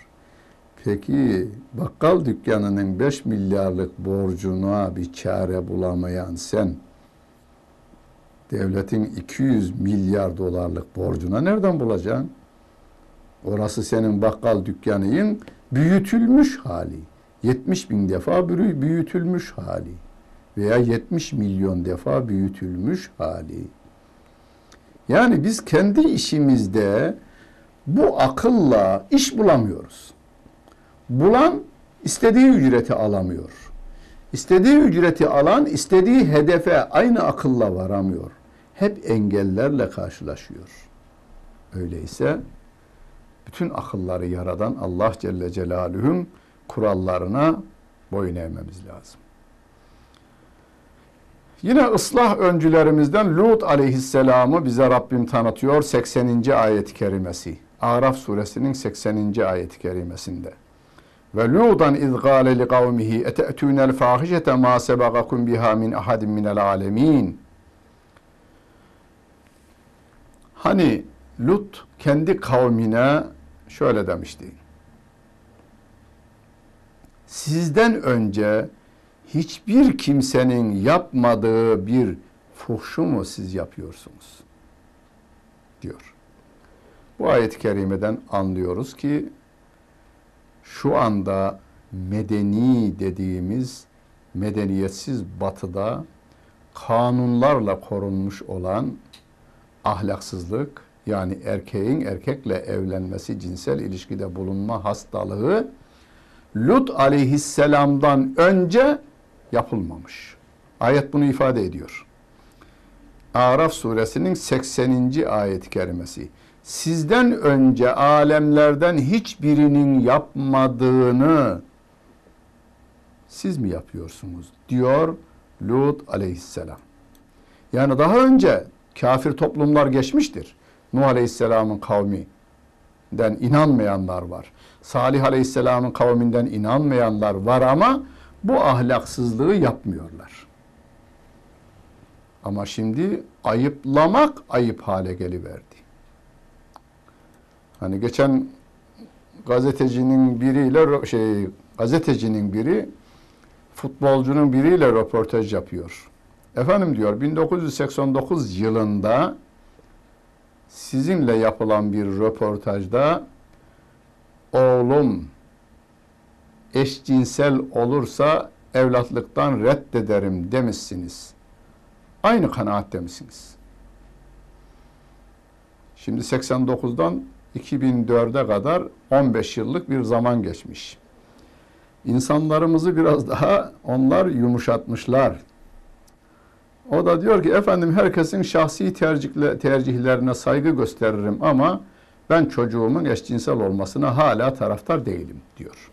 Peki bakkal dükkanının 5 milyarlık borcuna bir çare bulamayan sen devletin 200 milyar dolarlık borcuna nereden bulacaksın? Orası senin bakkal dükkanının büyütülmüş hali. 70 bin defa büyütülmüş hali veya 70 milyon defa büyütülmüş hali. Yani biz kendi işimizde bu akılla iş bulamıyoruz. Bulan istediği ücreti alamıyor. İstediği ücreti alan istediği hedefe aynı akılla varamıyor. Hep engellerle karşılaşıyor. Öyleyse bütün akılları yaradan Allah Celle Celaluhu'nun kurallarına boyun eğmemiz lazım. Yine ıslah öncülerimizden Lut aleyhisselamı bize Rabbim tanıtıyor 80. ayet-i kerimesi. Araf suresinin 80. ayet-i kerimesinde. Ve Lutan iz gâle li kavmihi ete'tûnel fâhişete mâ sebagakum biha min ahadin minel alemin. Hani Lut kendi kavmine şöyle demişti. Sizden önce hiçbir kimsenin yapmadığı bir fuhşu mu siz yapıyorsunuz? diyor. Bu ayet-i kerimeden anlıyoruz ki şu anda medeni dediğimiz medeniyetsiz batıda kanunlarla korunmuş olan ahlaksızlık yani erkeğin erkekle evlenmesi, cinsel ilişkide bulunma hastalığı Lut aleyhisselamdan önce yapılmamış. Ayet bunu ifade ediyor. Araf suresinin 80. ayet-i kerimesi sizden önce alemlerden hiçbirinin yapmadığını siz mi yapıyorsunuz? diyor Lut aleyhisselam. Yani daha önce kafir toplumlar geçmiştir. Nuh aleyhisselamın kavminden inanmayanlar var. Salih aleyhisselamın kavminden inanmayanlar var ama bu ahlaksızlığı yapmıyorlar. Ama şimdi ayıplamak ayıp hale geliverdi. Hani geçen gazetecinin biriyle şey gazetecinin biri futbolcunun biriyle röportaj yapıyor. Efendim diyor 1989 yılında sizinle yapılan bir röportajda oğlum eşcinsel olursa evlatlıktan reddederim demişsiniz. Aynı kanaatte misiniz? Şimdi 89'dan 2004'e kadar 15 yıllık bir zaman geçmiş. İnsanlarımızı biraz daha onlar yumuşatmışlar. O da diyor ki efendim herkesin şahsi tercihlerine saygı gösteririm ama ben çocuğumun eşcinsel olmasına hala taraftar değilim diyor.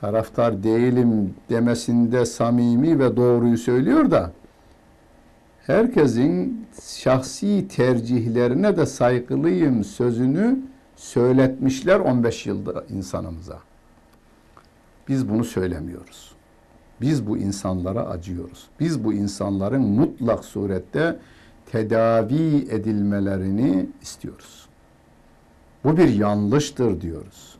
Taraftar değilim demesinde samimi ve doğruyu söylüyor da herkesin şahsi tercihlerine de saygılıyım sözünü söyletmişler 15 yılda insanımıza. Biz bunu söylemiyoruz. Biz bu insanlara acıyoruz. Biz bu insanların mutlak surette tedavi edilmelerini istiyoruz. Bu bir yanlıştır diyoruz.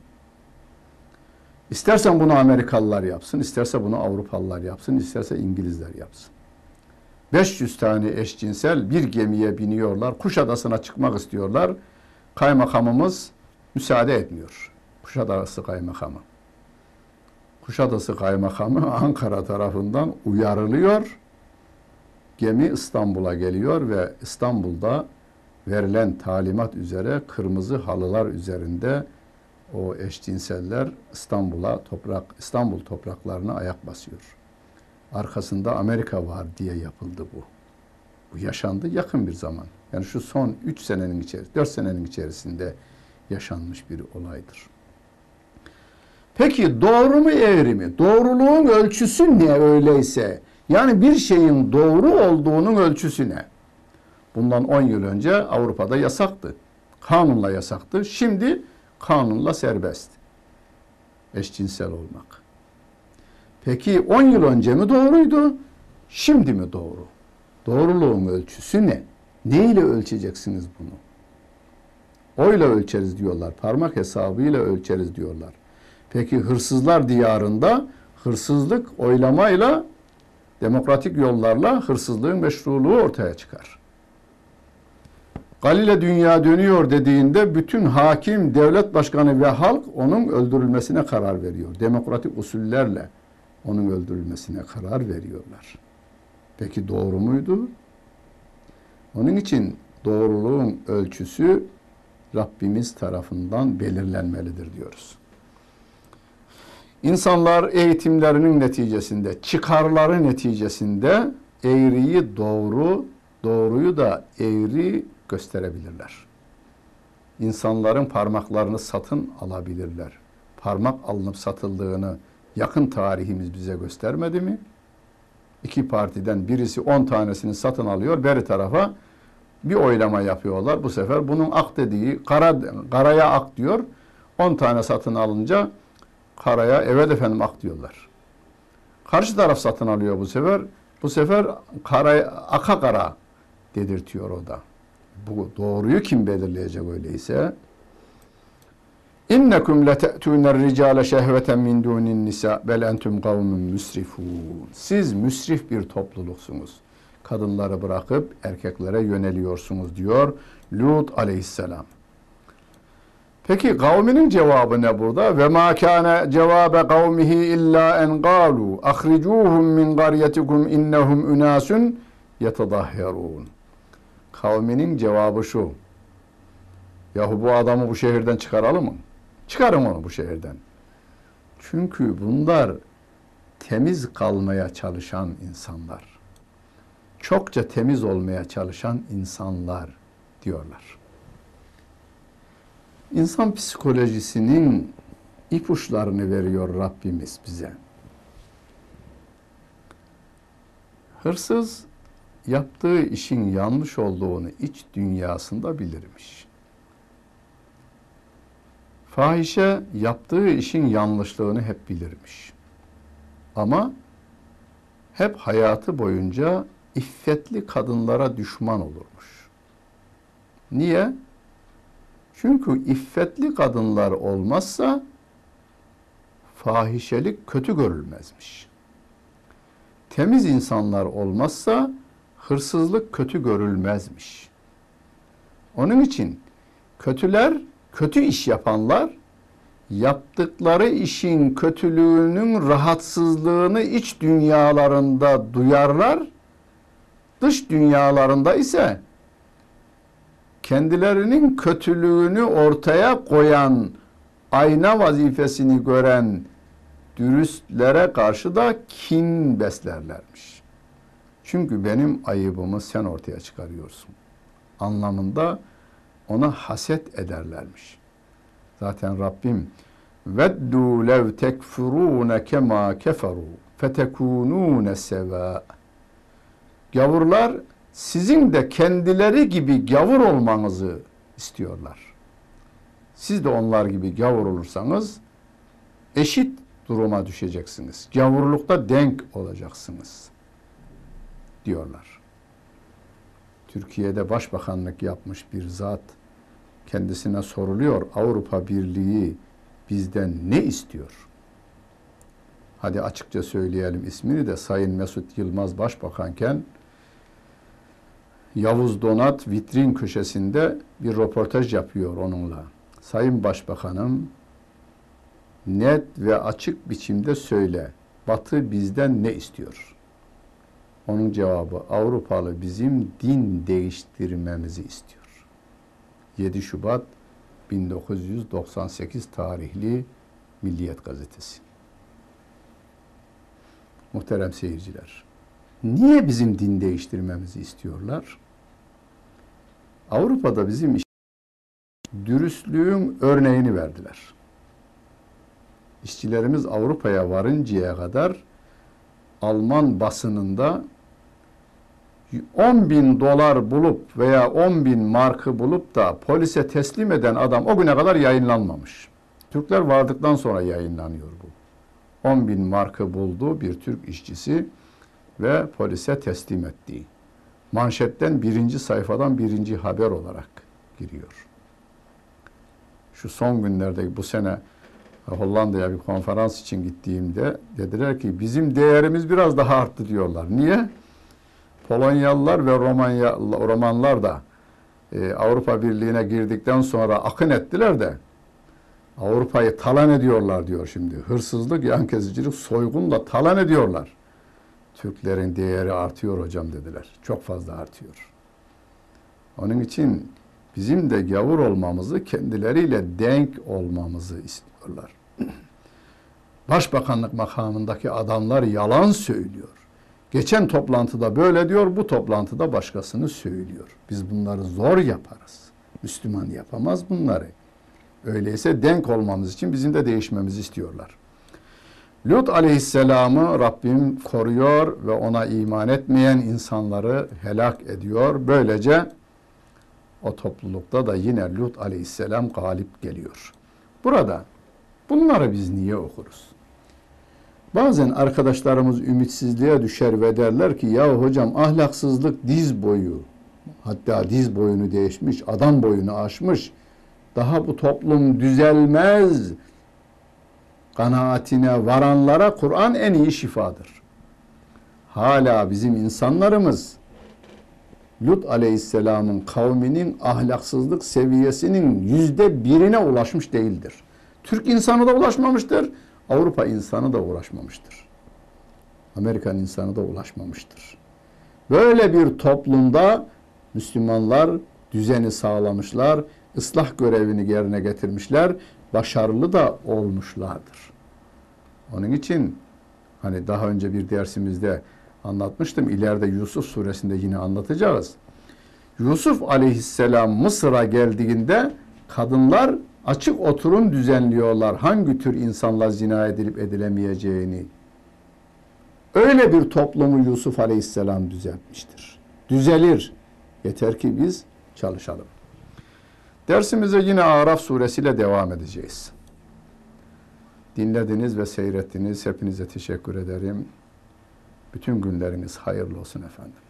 İstersen bunu Amerikalılar yapsın, isterse bunu Avrupalılar yapsın, isterse İngilizler yapsın. 500 tane eşcinsel bir gemiye biniyorlar. Kuşadası'na çıkmak istiyorlar. Kaymakamımız müsaade etmiyor. Kuşadası kaymakamı. Kuşadası kaymakamı Ankara tarafından uyarılıyor. Gemi İstanbul'a geliyor ve İstanbul'da verilen talimat üzere kırmızı halılar üzerinde o eşcinseller İstanbul'a toprak İstanbul topraklarına ayak basıyor. Arkasında Amerika var diye yapıldı bu. Bu yaşandı yakın bir zaman. Yani şu son 3 senenin içerisinde, 4 senenin içerisinde yaşanmış bir olaydır. Peki doğru mu eğri mi? Doğruluğun ölçüsü ne öyleyse? Yani bir şeyin doğru olduğunun ölçüsü ne? Bundan 10 yıl önce Avrupa'da yasaktı. Kanunla yasaktı. Şimdi kanunla serbest. Eşcinsel olmak. Peki 10 yıl önce mi doğruydu? Şimdi mi doğru? Doğruluğun ölçüsü ne? Ne ile ölçeceksiniz bunu? Oyla ölçeriz diyorlar. Parmak hesabıyla ölçeriz diyorlar. Peki hırsızlar diyarında hırsızlık oylamayla demokratik yollarla hırsızlığın meşruluğu ortaya çıkar. Galile dünya dönüyor dediğinde bütün hakim, devlet başkanı ve halk onun öldürülmesine karar veriyor. Demokratik usullerle onun öldürülmesine karar veriyorlar. Peki doğru muydu? Onun için doğruluğun ölçüsü Rabbimiz tarafından belirlenmelidir diyoruz. İnsanlar eğitimlerinin neticesinde, çıkarları neticesinde eğriyi doğru, doğruyu da eğri gösterebilirler. İnsanların parmaklarını satın alabilirler. Parmak alınıp satıldığını yakın tarihimiz bize göstermedi mi? İki partiden birisi on tanesini satın alıyor, beri tarafa bir oylama yapıyorlar. Bu sefer bunun ak dediği, kara, karaya ak diyor. On tane satın alınca karaya evet efendim ak diyorlar. Karşı taraf satın alıyor bu sefer. Bu sefer karaya, aka kara dedirtiyor o da. Bu doğruyu kim belirleyecek öyleyse? İnnekum lete'tûner ricale şehveten min dûnin nisa bel entum kavmun müsrifûn. Siz müsrif bir topluluksunuz. Kadınları bırakıp erkeklere yöneliyorsunuz diyor Lut aleyhisselam. Peki kavminin cevabı ne burada? Ve ma kana cevabe kavmihi illa en qalu ahricuhum min qaryatikum innahum unasun yetadahharun. Kavminin cevabı şu. Yahu bu adamı bu şehirden çıkaralım mı? Çıkarın onu bu şehirden. Çünkü bunlar temiz kalmaya çalışan insanlar. Çokça temiz olmaya çalışan insanlar diyorlar. İnsan psikolojisinin ipuçlarını veriyor Rabbimiz bize. Hırsız yaptığı işin yanlış olduğunu iç dünyasında bilirmiş. Fahişe yaptığı işin yanlışlığını hep bilirmiş. Ama hep hayatı boyunca iffetli kadınlara düşman olurmuş. Niye? Çünkü iffetli kadınlar olmazsa fahişelik kötü görülmezmiş. Temiz insanlar olmazsa hırsızlık kötü görülmezmiş. Onun için kötüler, kötü iş yapanlar yaptıkları işin kötülüğünün rahatsızlığını iç dünyalarında duyarlar. Dış dünyalarında ise kendilerinin kötülüğünü ortaya koyan, ayna vazifesini gören dürüstlere karşı da kin beslerlermiş. Çünkü benim ayıbımı sen ortaya çıkarıyorsun. Anlamında ona haset ederlermiş. Zaten Rabbim veddu lev tekfurune kema keferu fetekunune seva. Gavurlar sizin de kendileri gibi gavur olmanızı istiyorlar. Siz de onlar gibi gavur olursanız eşit duruma düşeceksiniz. Gavurlukta denk olacaksınız diyorlar. Türkiye'de başbakanlık yapmış bir zat kendisine soruluyor Avrupa Birliği bizden ne istiyor? Hadi açıkça söyleyelim ismini de Sayın Mesut Yılmaz başbakanken Yavuz Donat vitrin köşesinde bir röportaj yapıyor onunla. Sayın Başbakanım net ve açık biçimde söyle. Batı bizden ne istiyor? Onun cevabı Avrupalı bizim din değiştirmemizi istiyor. 7 Şubat 1998 tarihli Milliyet Gazetesi. Muhterem seyirciler, niye bizim din değiştirmemizi istiyorlar? Avrupa'da bizim iş- dürüstlüğün örneğini verdiler. İşçilerimiz Avrupa'ya varıncaya kadar Alman basınında 10 bin dolar bulup veya 10 bin markı bulup da polise teslim eden adam o güne kadar yayınlanmamış. Türkler vardıktan sonra yayınlanıyor bu. 10 bin markı bulduğu bir Türk işçisi ve polise teslim ettiği. Manşetten birinci sayfadan birinci haber olarak giriyor. Şu son günlerde bu sene Hollanda'ya bir konferans için gittiğimde dediler ki bizim değerimiz biraz daha arttı diyorlar. Niye? Polonyalılar ve Romanya, Romanlar da e, Avrupa Birliği'ne girdikten sonra akın ettiler de Avrupa'yı talan ediyorlar diyor şimdi. Hırsızlık, yan kesicilik, soygunla talan ediyorlar. Türklerin değeri artıyor hocam dediler. Çok fazla artıyor. Onun için bizim de gavur olmamızı, kendileriyle denk olmamızı istiyorlar. Başbakanlık makamındaki adamlar yalan söylüyor. Geçen toplantıda böyle diyor, bu toplantıda başkasını söylüyor. Biz bunları zor yaparız. Müslüman yapamaz bunları. Öyleyse denk olmamız için bizim de değişmemizi istiyorlar. Lut aleyhisselamı Rabbim koruyor ve ona iman etmeyen insanları helak ediyor. Böylece o toplulukta da yine Lut aleyhisselam galip geliyor. Burada bunları biz niye okuruz? Bazen arkadaşlarımız ümitsizliğe düşer ve derler ki ya hocam ahlaksızlık diz boyu hatta diz boyunu değişmiş, adam boyunu aşmış. Daha bu toplum düzelmez kanaatine varanlara Kur'an en iyi şifadır. Hala bizim insanlarımız Lut aleyhisselamın kavminin ahlaksızlık seviyesinin yüzde birine ulaşmış değildir. Türk insanı da ulaşmamıştır, Avrupa insanı da ulaşmamıştır. Amerikan insanı da ulaşmamıştır. Böyle bir toplumda Müslümanlar düzeni sağlamışlar, ıslah görevini yerine getirmişler, başarılı da olmuşlardır. Onun için hani daha önce bir dersimizde anlatmıştım. İleride Yusuf suresinde yine anlatacağız. Yusuf aleyhisselam Mısır'a geldiğinde kadınlar açık oturum düzenliyorlar. Hangi tür insanla zina edilip edilemeyeceğini. Öyle bir toplumu Yusuf aleyhisselam düzeltmiştir. Düzelir. Yeter ki biz çalışalım. Dersimize yine Araf suresiyle devam edeceğiz. Dinlediniz ve seyrettiniz. Hepinize teşekkür ederim. Bütün günleriniz hayırlı olsun efendim.